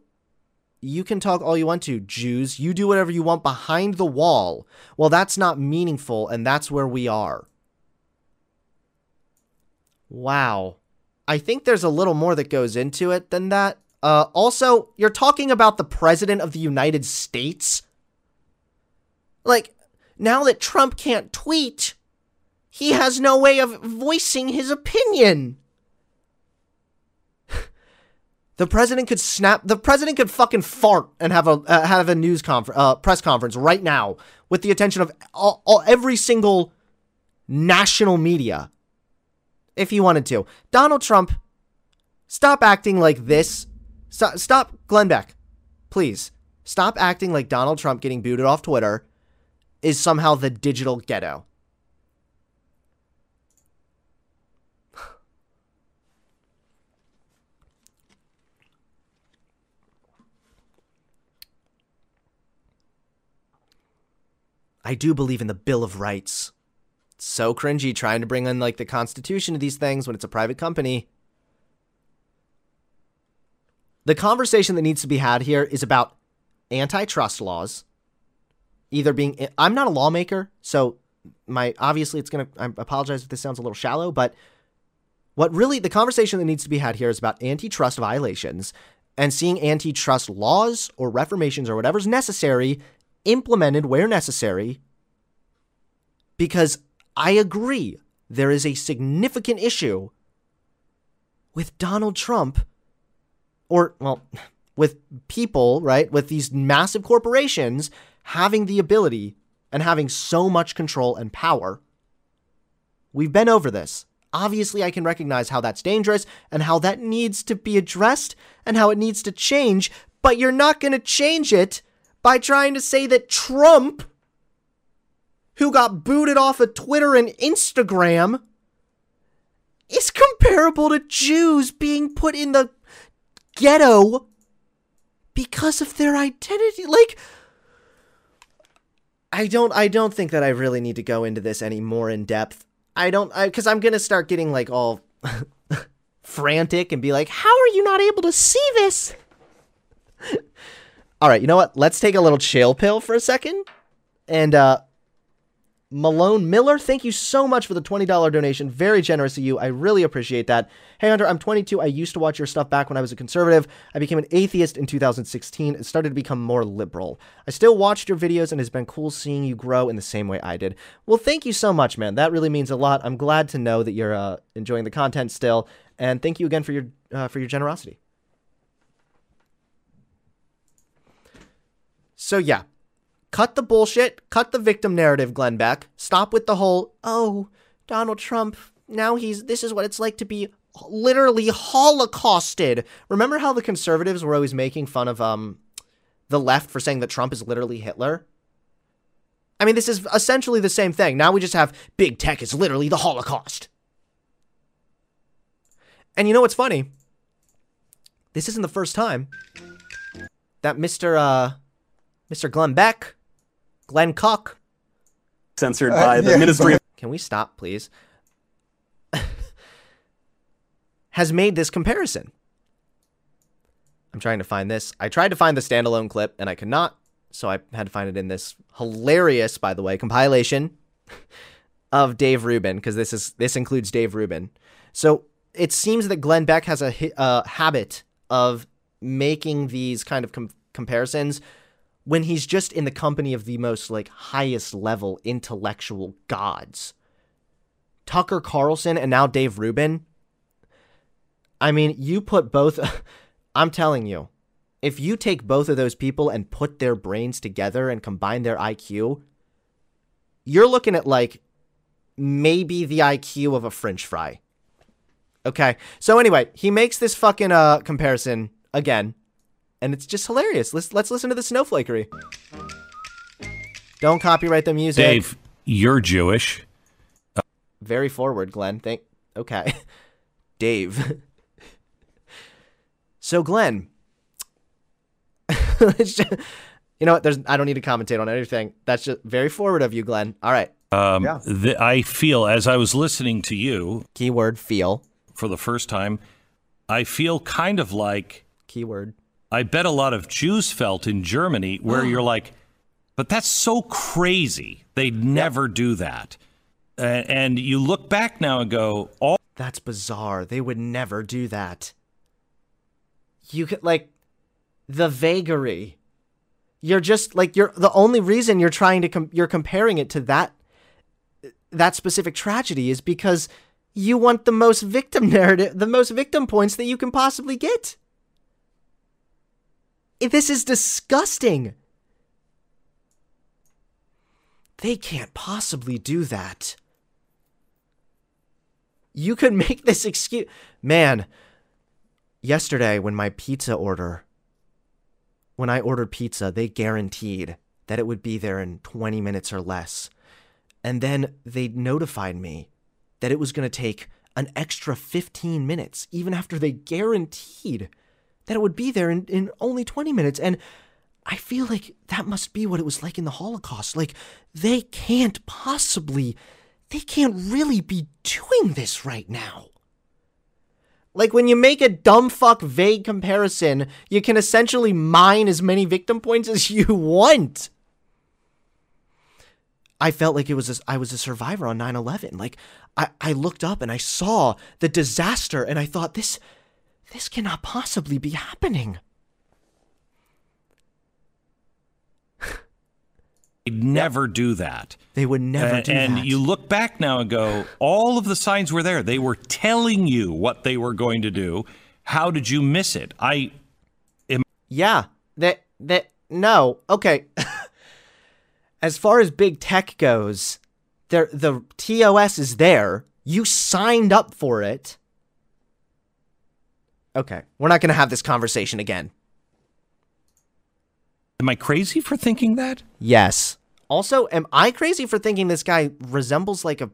you can talk all you want to, Jews. You do whatever you want behind the wall. Well, that's not meaningful, and that's where we are. Wow. I think there's a little more that goes into it than that. Uh, also, you're talking about the President of the United States? Like, now that Trump can't tweet, he has no way of voicing his opinion. The president could snap. The president could fucking fart and have a uh, have a news conference, uh, press conference right now with the attention of all, all, every single national media, if he wanted to. Donald Trump, stop acting like this. Stop, stop, Glenn Beck, please stop acting like Donald Trump getting booted off Twitter is somehow the digital ghetto. I do believe in the Bill of Rights. It's so cringy trying to bring in like the Constitution to these things when it's a private company. The conversation that needs to be had here is about antitrust laws. Either being, I'm not a lawmaker, so my obviously it's gonna. I apologize if this sounds a little shallow, but what really the conversation that needs to be had here is about antitrust violations and seeing antitrust laws or reformations or whatever's necessary implemented where necessary because I agree there is a significant issue with Donald Trump or well with people, right? With these massive corporations having the ability and having so much control and power. We've been over this. Obviously, I can recognize how that's dangerous and how that needs to be addressed and how it needs to change, but you're not going to change it by trying to say that Trump, who got booted off of Twitter and Instagram, is comparable to Jews being put in the ghetto because of their identity. Like, I don't, I don't think that I really need to go into this any more in depth. I don't, because I'm gonna start getting like all frantic and be like, "How are you not able to see this?" All right, you know what? Let's take a little chill pill for a second. And uh Malone Miller, thank you so much for the $20 donation. Very generous of you. I really appreciate that. Hey, Hunter, I'm 22. I used to watch your stuff back when I was a conservative. I became an atheist in 2016 and started to become more liberal. I still watched your videos and it's been cool seeing you grow in the same way I did. Well, thank you so much, man. That really means a lot. I'm glad to know that you're uh, enjoying the content still. And thank you again for your uh, for your generosity. So yeah, cut the bullshit, cut the victim narrative, Glenn Beck. Stop with the whole, oh, Donald Trump, now he's, this is what it's like to be literally holocausted. Remember how the conservatives were always making fun of um the left for saying that Trump is literally Hitler? I mean, this is essentially the same thing. Now we just have big tech is literally the Holocaust. And you know what's funny? This isn't the first time that Mr. Uh, Mr. Glenn Beck, Glenn Cook, censored by uh, the yeah. Ministry. Of. Can we stop, please? has made this comparison. I'm trying to find this. I tried to find the standalone clip and I could not, so I had to find it in this hilarious, by the way, compilation of Dave Rubin because this is this includes Dave Rubin. So it seems that Glenn Beck has a uh, habit of making these kind of com- comparisons when he's just in the company of the most like highest level intellectual gods. Tucker Carlson and now Dave Rubin. I mean, you put both I'm telling you, if you take both of those people and put their brains together and combine their IQ, you're looking at like maybe the IQ of a french fry. Okay. So anyway, he makes this fucking uh comparison again, and it's just hilarious. Let's let's listen to the snowflakery. Don't copyright the music. Dave, you're Jewish. Very forward, Glenn. Thank okay. Dave. so Glenn, just, you know what? There's I don't need to commentate on anything. That's just very forward of you, Glenn. All right. Um, yeah. the, I feel as I was listening to you. Keyword feel for the first time, I feel kind of like keyword. I bet a lot of Jews felt in Germany where you're like, but that's so crazy. They'd never yep. do that. Uh, and you look back now and go, all that's bizarre. They would never do that. You could like the vagary. You're just like you're the only reason you're trying to com- you're comparing it to that that specific tragedy is because you want the most victim narrative, the most victim points that you can possibly get. This is disgusting. They can't possibly do that. You could make this excuse. Man, yesterday when my pizza order, when I ordered pizza, they guaranteed that it would be there in 20 minutes or less. And then they notified me that it was going to take an extra 15 minutes, even after they guaranteed that it would be there in, in only 20 minutes. And I feel like that must be what it was like in the Holocaust. Like, they can't possibly, they can't really be doing this right now. Like, when you make a dumb fuck vague comparison, you can essentially mine as many victim points as you want. I felt like it was a, I was a survivor on 9/11. Like I, I looked up and I saw the disaster and I thought this this cannot possibly be happening. They'd never do that. They would never uh, do and that. And you look back now and go, all of the signs were there. They were telling you what they were going to do. How did you miss it? I am Yeah. That that no. Okay. as far as big tech goes, there the TOS is there. You signed up for it. Okay, we're not going to have this conversation again. Am I crazy for thinking that? Yes. Also, am I crazy for thinking this guy resembles like a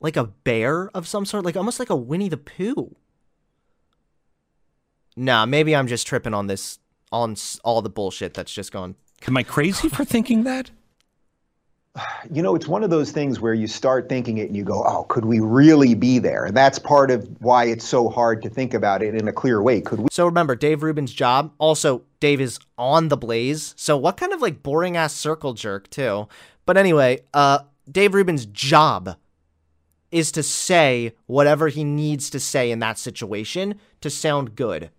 like a bear of some sort, like almost like a Winnie the Pooh? Nah, maybe I'm just tripping on this on all the bullshit that's just gone. Am I crazy for thinking that? You know, it's one of those things where you start thinking it and you go, oh, could we really be there? And that's part of why it's so hard to think about it in a clear way. Could we? So remember, Dave Rubin's job. Also, Dave is on the blaze. So what kind of like boring ass circle jerk, too? But anyway, uh, Dave Rubin's job is to say whatever he needs to say in that situation to sound good.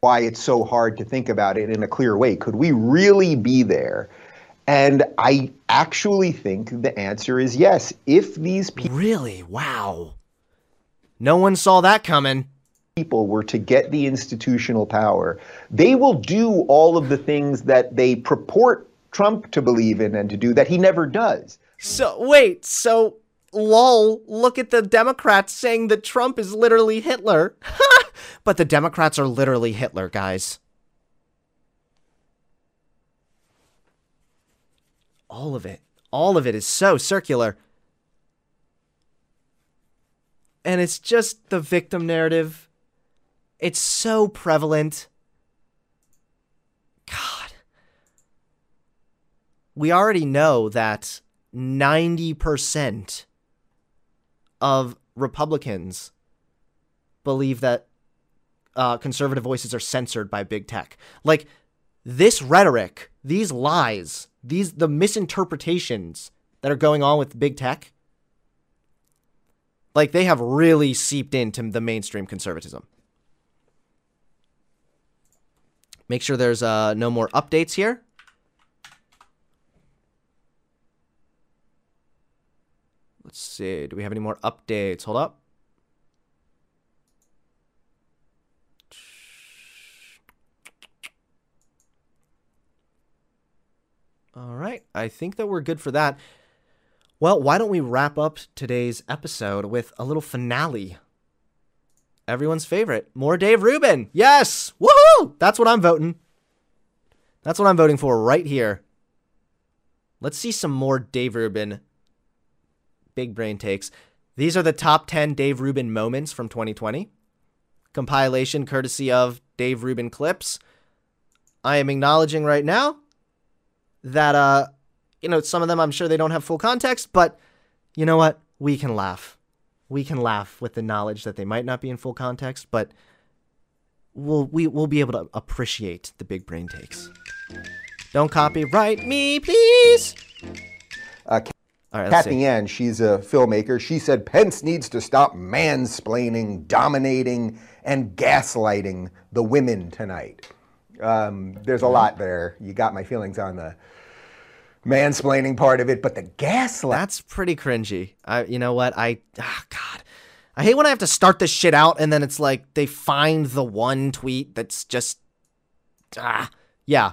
Why it's so hard to think about it in a clear way. Could we really be there? And I actually think the answer is yes. If these people Really? Wow. No one saw that coming. people were to get the institutional power, they will do all of the things that they purport Trump to believe in and to do that he never does. So, wait, so, lol, look at the Democrats saying that Trump is literally Hitler. but the Democrats are literally Hitler, guys. All of it. All of it is so circular. And it's just the victim narrative. It's so prevalent. God. We already know that 90% of Republicans believe that uh, conservative voices are censored by big tech. Like this rhetoric, these lies, these the misinterpretations that are going on with big tech, like they have really seeped into the mainstream conservatism. Make sure there's uh, no more updates here. Let's see. Do we have any more updates? Hold up. All right. I think that we're good for that. Well, why don't we wrap up today's episode with a little finale? Everyone's favorite. More Dave Rubin. Yes. Woohoo! That's what I'm voting. That's what I'm voting for right here. Let's see some more Dave Rubin big brain takes. These are the top 10 Dave Rubin moments from 2020. Compilation courtesy of Dave Rubin Clips. I am acknowledging right now that, uh, you know, some of them I'm sure they don't have full context, but you know what? We can laugh. We can laugh with the knowledge that they might not be in full context, but we'll, we, we'll be able to appreciate the big brain takes. Don't copyright me, please. Uh, All right, Kathy. Ann, she's a filmmaker. She said Pence needs to stop mansplaining, dominating, and gaslighting the women tonight. Um, there's a lot there. You got my feelings on the mansplaining part of it, but the gaslight. That's pretty cringy. I, you know what? I, ah, God, I hate when I have to start this shit out and then it's like they find the one tweet that's just, ah, yeah,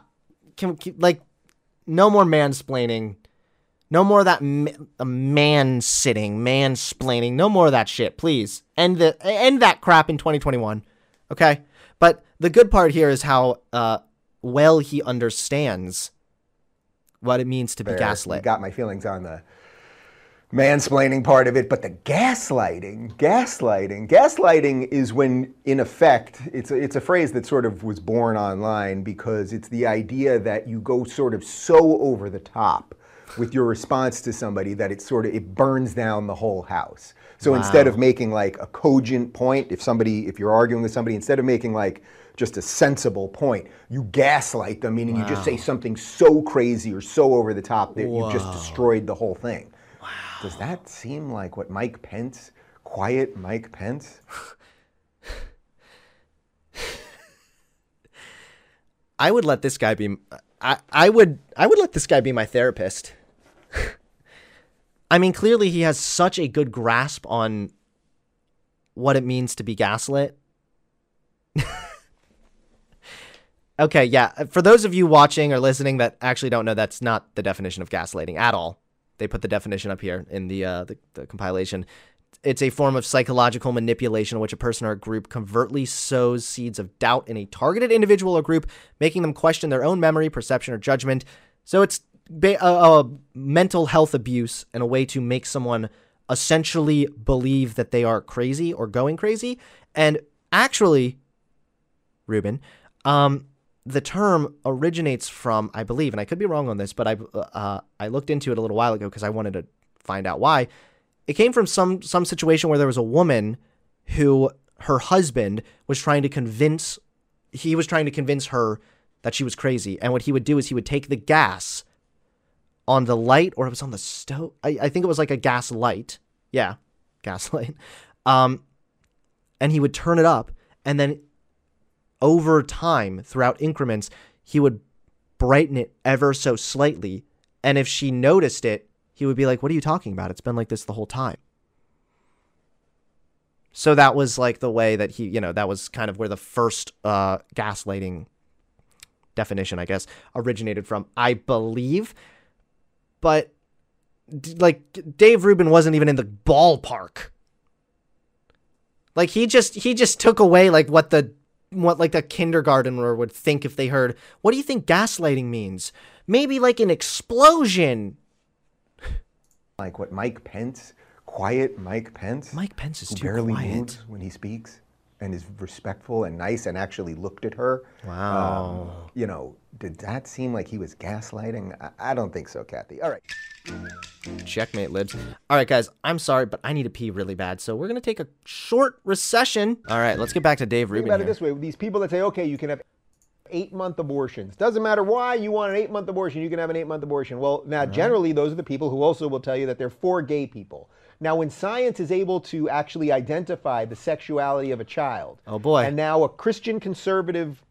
can, can like, no more mansplaining, no more of that ma- man sitting, mansplaining, no more of that shit, please. End the end that crap in 2021, okay? But the good part here is how uh, well he understands what it means to be there. gaslit. You got my feelings on the mansplaining part of it, but the gaslighting, gaslighting, gaslighting is when, in effect, it's a, it's a phrase that sort of was born online because it's the idea that you go sort of so over the top with your response to somebody that it sort of it burns down the whole house. So instead of making like a cogent point, if somebody, if you're arguing with somebody, instead of making like just a sensible point, you gaslight them, meaning you just say something so crazy or so over the top that you've just destroyed the whole thing. Does that seem like what Mike Pence, quiet Mike Pence? I would let this guy be I, I would I would let this guy be my therapist. I mean, clearly he has such a good grasp on what it means to be gaslit. okay, yeah. For those of you watching or listening that actually don't know, that's not the definition of gaslighting at all. They put the definition up here in the uh, the, the compilation. It's a form of psychological manipulation in which a person or a group covertly sows seeds of doubt in a targeted individual or group, making them question their own memory, perception, or judgment. So it's ba- a, a mental health abuse and a way to make someone essentially believe that they are crazy or going crazy. And actually, Rubin, um, the term originates from, I believe, and I could be wrong on this, but I uh, I looked into it a little while ago because I wanted to find out why. It came from some some situation where there was a woman who her husband was trying to convince he was trying to convince her that she was crazy, and what he would do is he would take the gas on the light or it was on the stove. I, I think it was like a gas light. Yeah, gas light. Um, and he would turn it up and then over time throughout increments he would brighten it ever so slightly and if she noticed it he would be like what are you talking about it's been like this the whole time so that was like the way that he you know that was kind of where the first uh gaslighting definition i guess originated from i believe but like dave rubin wasn't even in the ballpark like he just he just took away like what the what like the kindergartner would think if they heard, "What do you think gaslighting means?" Maybe like an explosion. Like what Mike Pence, quiet Mike Pence, Mike Pence is too barely quiet. moves when he speaks and is respectful and nice and actually looked at her. Wow. Um, you know, did that seem like he was gaslighting? I, I don't think so, Kathy. All right. Checkmate libs. All right, guys, I'm sorry, but I need to pee really bad, so we're gonna take a short recession. All right, let's get back to Dave Think Rubin about it this way: these people that say, "Okay, you can have eight-month abortions. Doesn't matter why you want an eight-month abortion, you can have an eight-month abortion." Well, now generally those are the people who also will tell you that they're for gay people. Now, when science is able to actually identify the sexuality of a child, Oh, boy. and now a Christian conservative,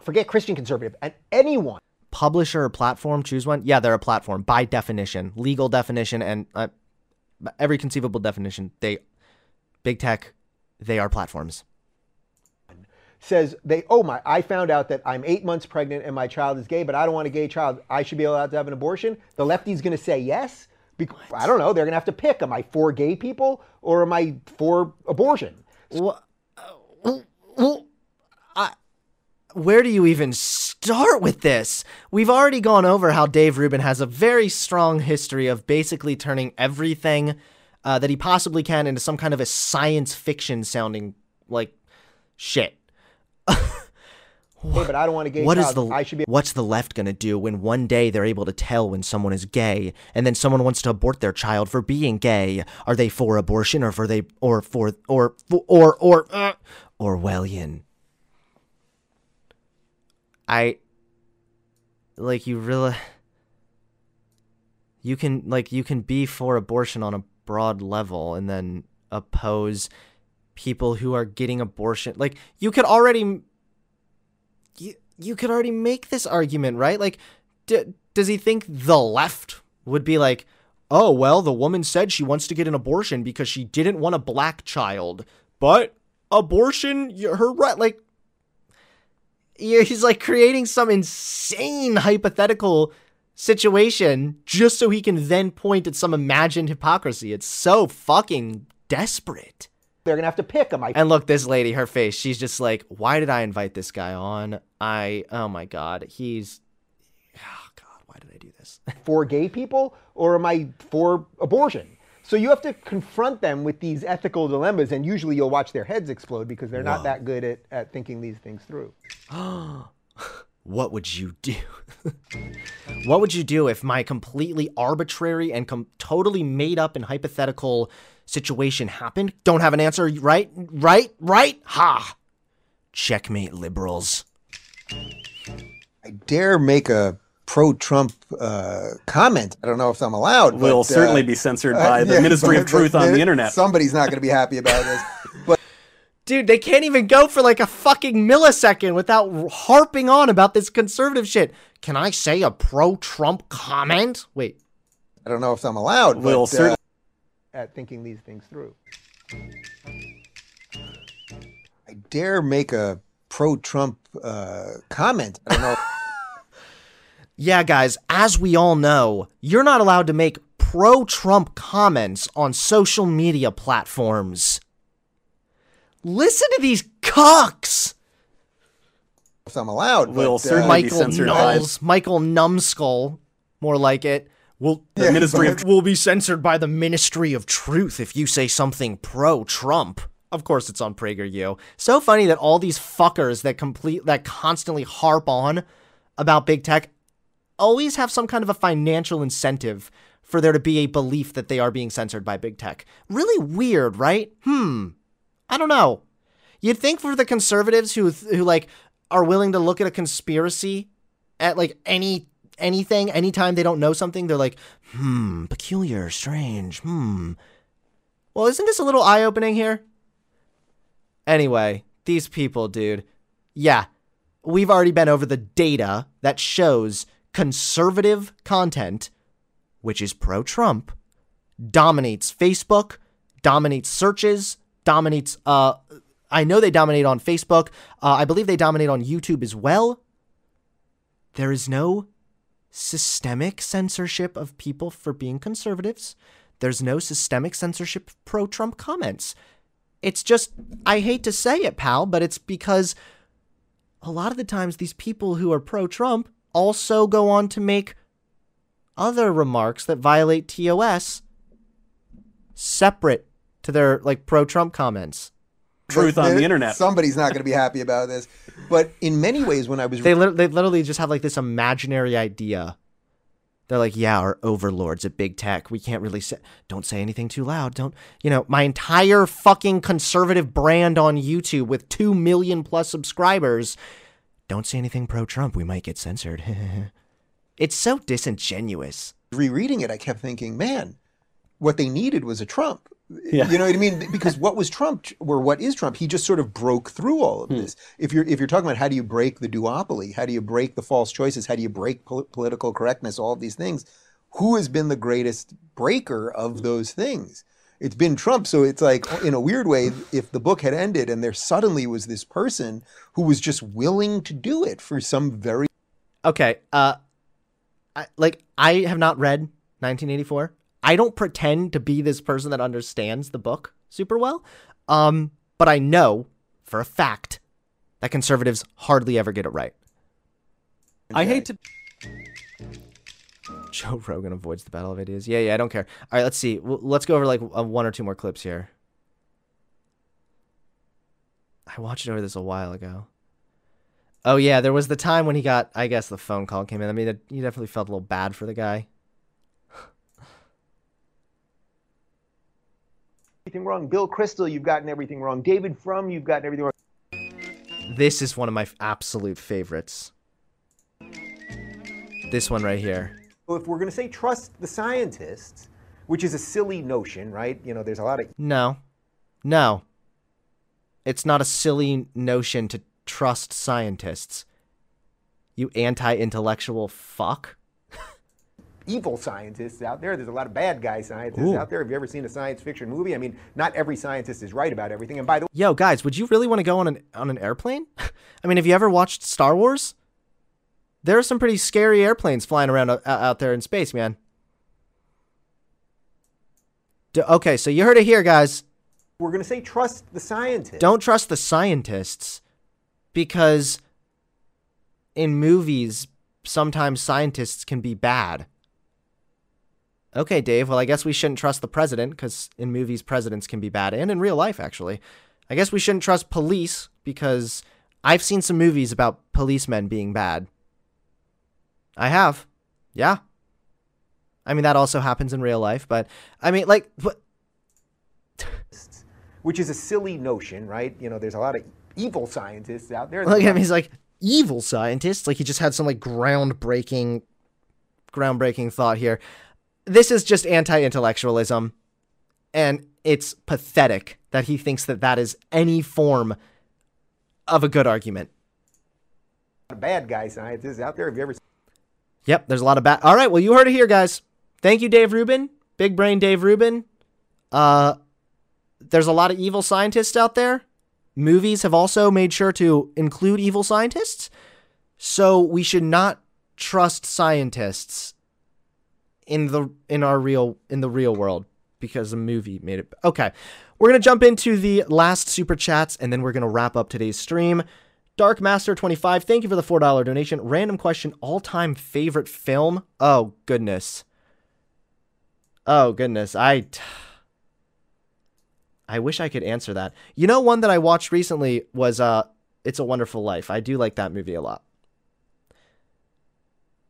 forget Christian conservative, and anyone. Publisher or platform, choose one. Yeah, they're a platform by definition, legal definition, and uh, every conceivable definition. They, big tech, they are platforms. says they oh my i found out that i'm eight months pregnant and my child is gay but i don't want a gay child. I should be allowed to have an abortion? The lefty's going to say yes? Because i don't know they're going to have to pick am i for gay people or am i for abortion? Well, well, I, where do you even start with this? We've already gone over how Dave Rubin has a very strong history of basically turning everything uh, that he possibly can into some kind of a science fiction sounding like shit. hey, but i don't want to get What child the i should be what's the left gonna do when one day they're able to tell when someone is gay, and then someone wants to abort their child for being gay? Are they for abortion or for they or for or or or, or uh, Orwellian? I like you really you can like you can be for abortion on a broad level and then oppose people who are getting abortion like you could already you, you could already make this argument right? Like d- does he think the left would be like oh well the woman said she wants to get an abortion because she didn't want a black child but abortion her right like he's like creating some insane hypothetical situation just so he can then point at some imagined hypocrisy. It's so fucking desperate. they're to have to pick am i And look, this lady, her face, she's just like, why did I invite this guy on? I, oh my God, he's, oh God, why did I do this? for gay people or am i for abortion so you have to confront them with these ethical dilemmas and usually you'll watch their heads explode because they're not that good at, at thinking these things through what would you do? what would you do if my completely arbitrary and com- totally made up and hypothetical situation happened? Don't have an answer, right? Right? Right? Ha! Checkmate, liberals. I dare make a pro-Trump uh, comment. I don't know if I'm allowed. Will but, uh, certainly be censored by the yeah, Ministry of Truth but on the internet. Somebody's not going to be happy about this. But Dude, they can't even go for like a fucking millisecond without harping on about this conservative shit. Can I say a pro Trump comment? Wait, I don't know if I'm allowed. Will but, certainly uh, at thinking these things through. I dare make a pro-Trump uh, comment. I don't know. Yeah, guys, as we all know, you're not allowed to make pro Trump comments on social media platforms. Listen to these cocks! if I'm allowed. Will but, uh, Michael censored by Knowles, Michael Numskull, more like it. Will the Ministry of will be censored by the Ministry of Truth if you say something pro Trump. Of course, it's on PragerU. So funny that all these fuckers that complete that constantly harp on about big tech always have some kind of a financial incentive for there to be a belief that they are being censored by big tech. Really weird, right? Hmm. I don't know. You'd think for the conservatives who who like are willing to look at a conspiracy at like any anything, anytime they don't know something, they're like, hmm, peculiar, strange, hmm. Well, isn't this a little eye opening here? Anyway, these people, dude. Yeah, we've already been over the data that shows conservative content, which is pro Trump, dominates Facebook, dominates searches, dominates, uh, I know they dominate on Facebook. Uh, I believe they dominate on YouTube as well. There is no systemic censorship of people for being conservatives. There's no systemic censorship of pro Trump comments. It's just, I hate to say it, pal, but it's because a lot of the times these people who are pro Trump also go on to make other remarks that violate TOS separate to their like pro Trump comments. Truth on the internet. Somebody's not going to be happy about this. But in many ways, when I was They lit- they literally just have like this imaginary idea. They're like, yeah, our overlords at big tech. We can't really say, don't say anything too loud. Don't, you know, my entire fucking conservative brand on YouTube with 2 million plus subscribers. Don't say anything pro Trump. We might get censored. it's so disingenuous. rereading it, I kept thinking, man, what they needed was a Trump. Yeah. You know what I mean? Because what was Trump or what is Trump? He just sort of broke through all of hmm. this. If you're if you're talking about how do you break the duopoly, how do you break the false choices, how do you break pol- political correctness, all of these things, who has been the greatest breaker of hmm. those things? It's been Trump. So it's like, in a weird way, if the book had ended and there suddenly was this person who was just willing to do it for some very Okay, uh I, like I have not read 1984. I don't pretend to be this person that understands the book super well. Um but I know for a fact that conservatives hardly ever get it right. I hate to. Joe Rogan avoids the battle of ideas. Yeah, yeah, I don't care. All right, let's see. Let's go over like uh, one or two more clips here. I watched over this a while ago. Oh yeah, there was the time when he got, I guess, the phone call came in. I mean, it, you definitely felt a little bad for the guy. everything wrong. Bill Kristol, you've gotten everything wrong. David Frum, you've gotten everything wrong. This is one of my absolute favorites. This one right here. Well, if we're going to say trust the scientists, which is a silly notion, right? You know, there's a lot of No, no. It's not a silly notion to trust scientists. You anti-intellectual fuck. evil scientists out there. There's a lot of bad guy scientists out there. Have you ever seen a science fiction movie? I mean, not every scientist is right about everything. And by the way, Yo, guys, would you really want to go on an on an airplane? I mean, have you ever watched Star Wars? There are some pretty scary airplanes flying around uh, o- out there in space, man. D- okay, so you heard it here, guys. we're going to say trust the scientists. Don't trust the scientists because in movies, sometimes scientists can be bad. Okay, Dave. Well, I guess we shouldn't trust the president because in movies, presidents can be bad, and in real life, actually. I guess we shouldn't trust police because I've seen some movies about policemen being bad. I have. Yeah. I mean, that also happens in real life, but I mean, like, what? which is a silly notion, right? You know, there's a lot of evil scientists out there. Look at him. He's like evil scientists? Like he just had some like groundbreaking, groundbreaking thought here. This is just anti-intellectualism, and it's pathetic that he thinks that that is any form of a good argument. bad guy scientists out there. Have you ever Yep, there's a lot of bad. All right, well you heard it here, guys. Thank you, Dave Rubin, big brain Dave Rubin. Uh, there's a lot of evil scientists out there. Movies have also made sure to include evil scientists, so we should not trust scientists in the in our real in the real world because a movie made it. Okay, we're gonna jump into the last super chats and then we're gonna wrap up today's stream. Dark Master 25, thank you for the $4 donation. Random question, all-time favorite film? Oh, goodness. Oh, goodness. I I wish I could answer that. You know one that I watched recently was uh It's a Wonderful Life. I do like that movie a lot.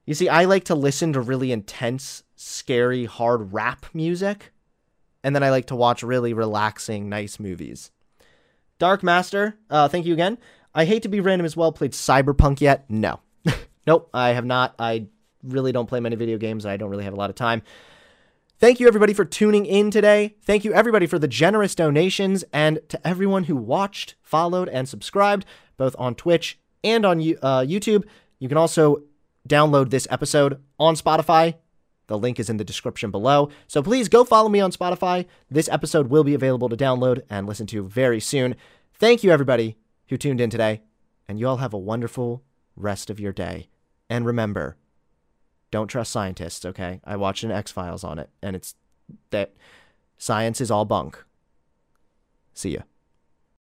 You see, I like to listen to really intense, scary, hard rap music, and then I like to watch really relaxing, nice movies. Dark Master, uh, thank you again. I hate to be random as well. Played Cyberpunk yet? No. nope, I have not. I really don't play many video games. I don't really have a lot of time. Thank you, everybody, for tuning in today. Thank you, everybody, for the generous donations, and to everyone who watched, followed, and subscribed, both on Twitch and on uh, YouTube. You can also download this episode on Spotify. The link is in the description below. So please go follow me on Spotify. This episode will be available to download and listen to very soon. Thank you, everybody, who tuned in today, and you all have a wonderful rest of your day. And remember, don't trust scientists, okay? I watched an X Files on it, and it's that science is all bunk. See ya.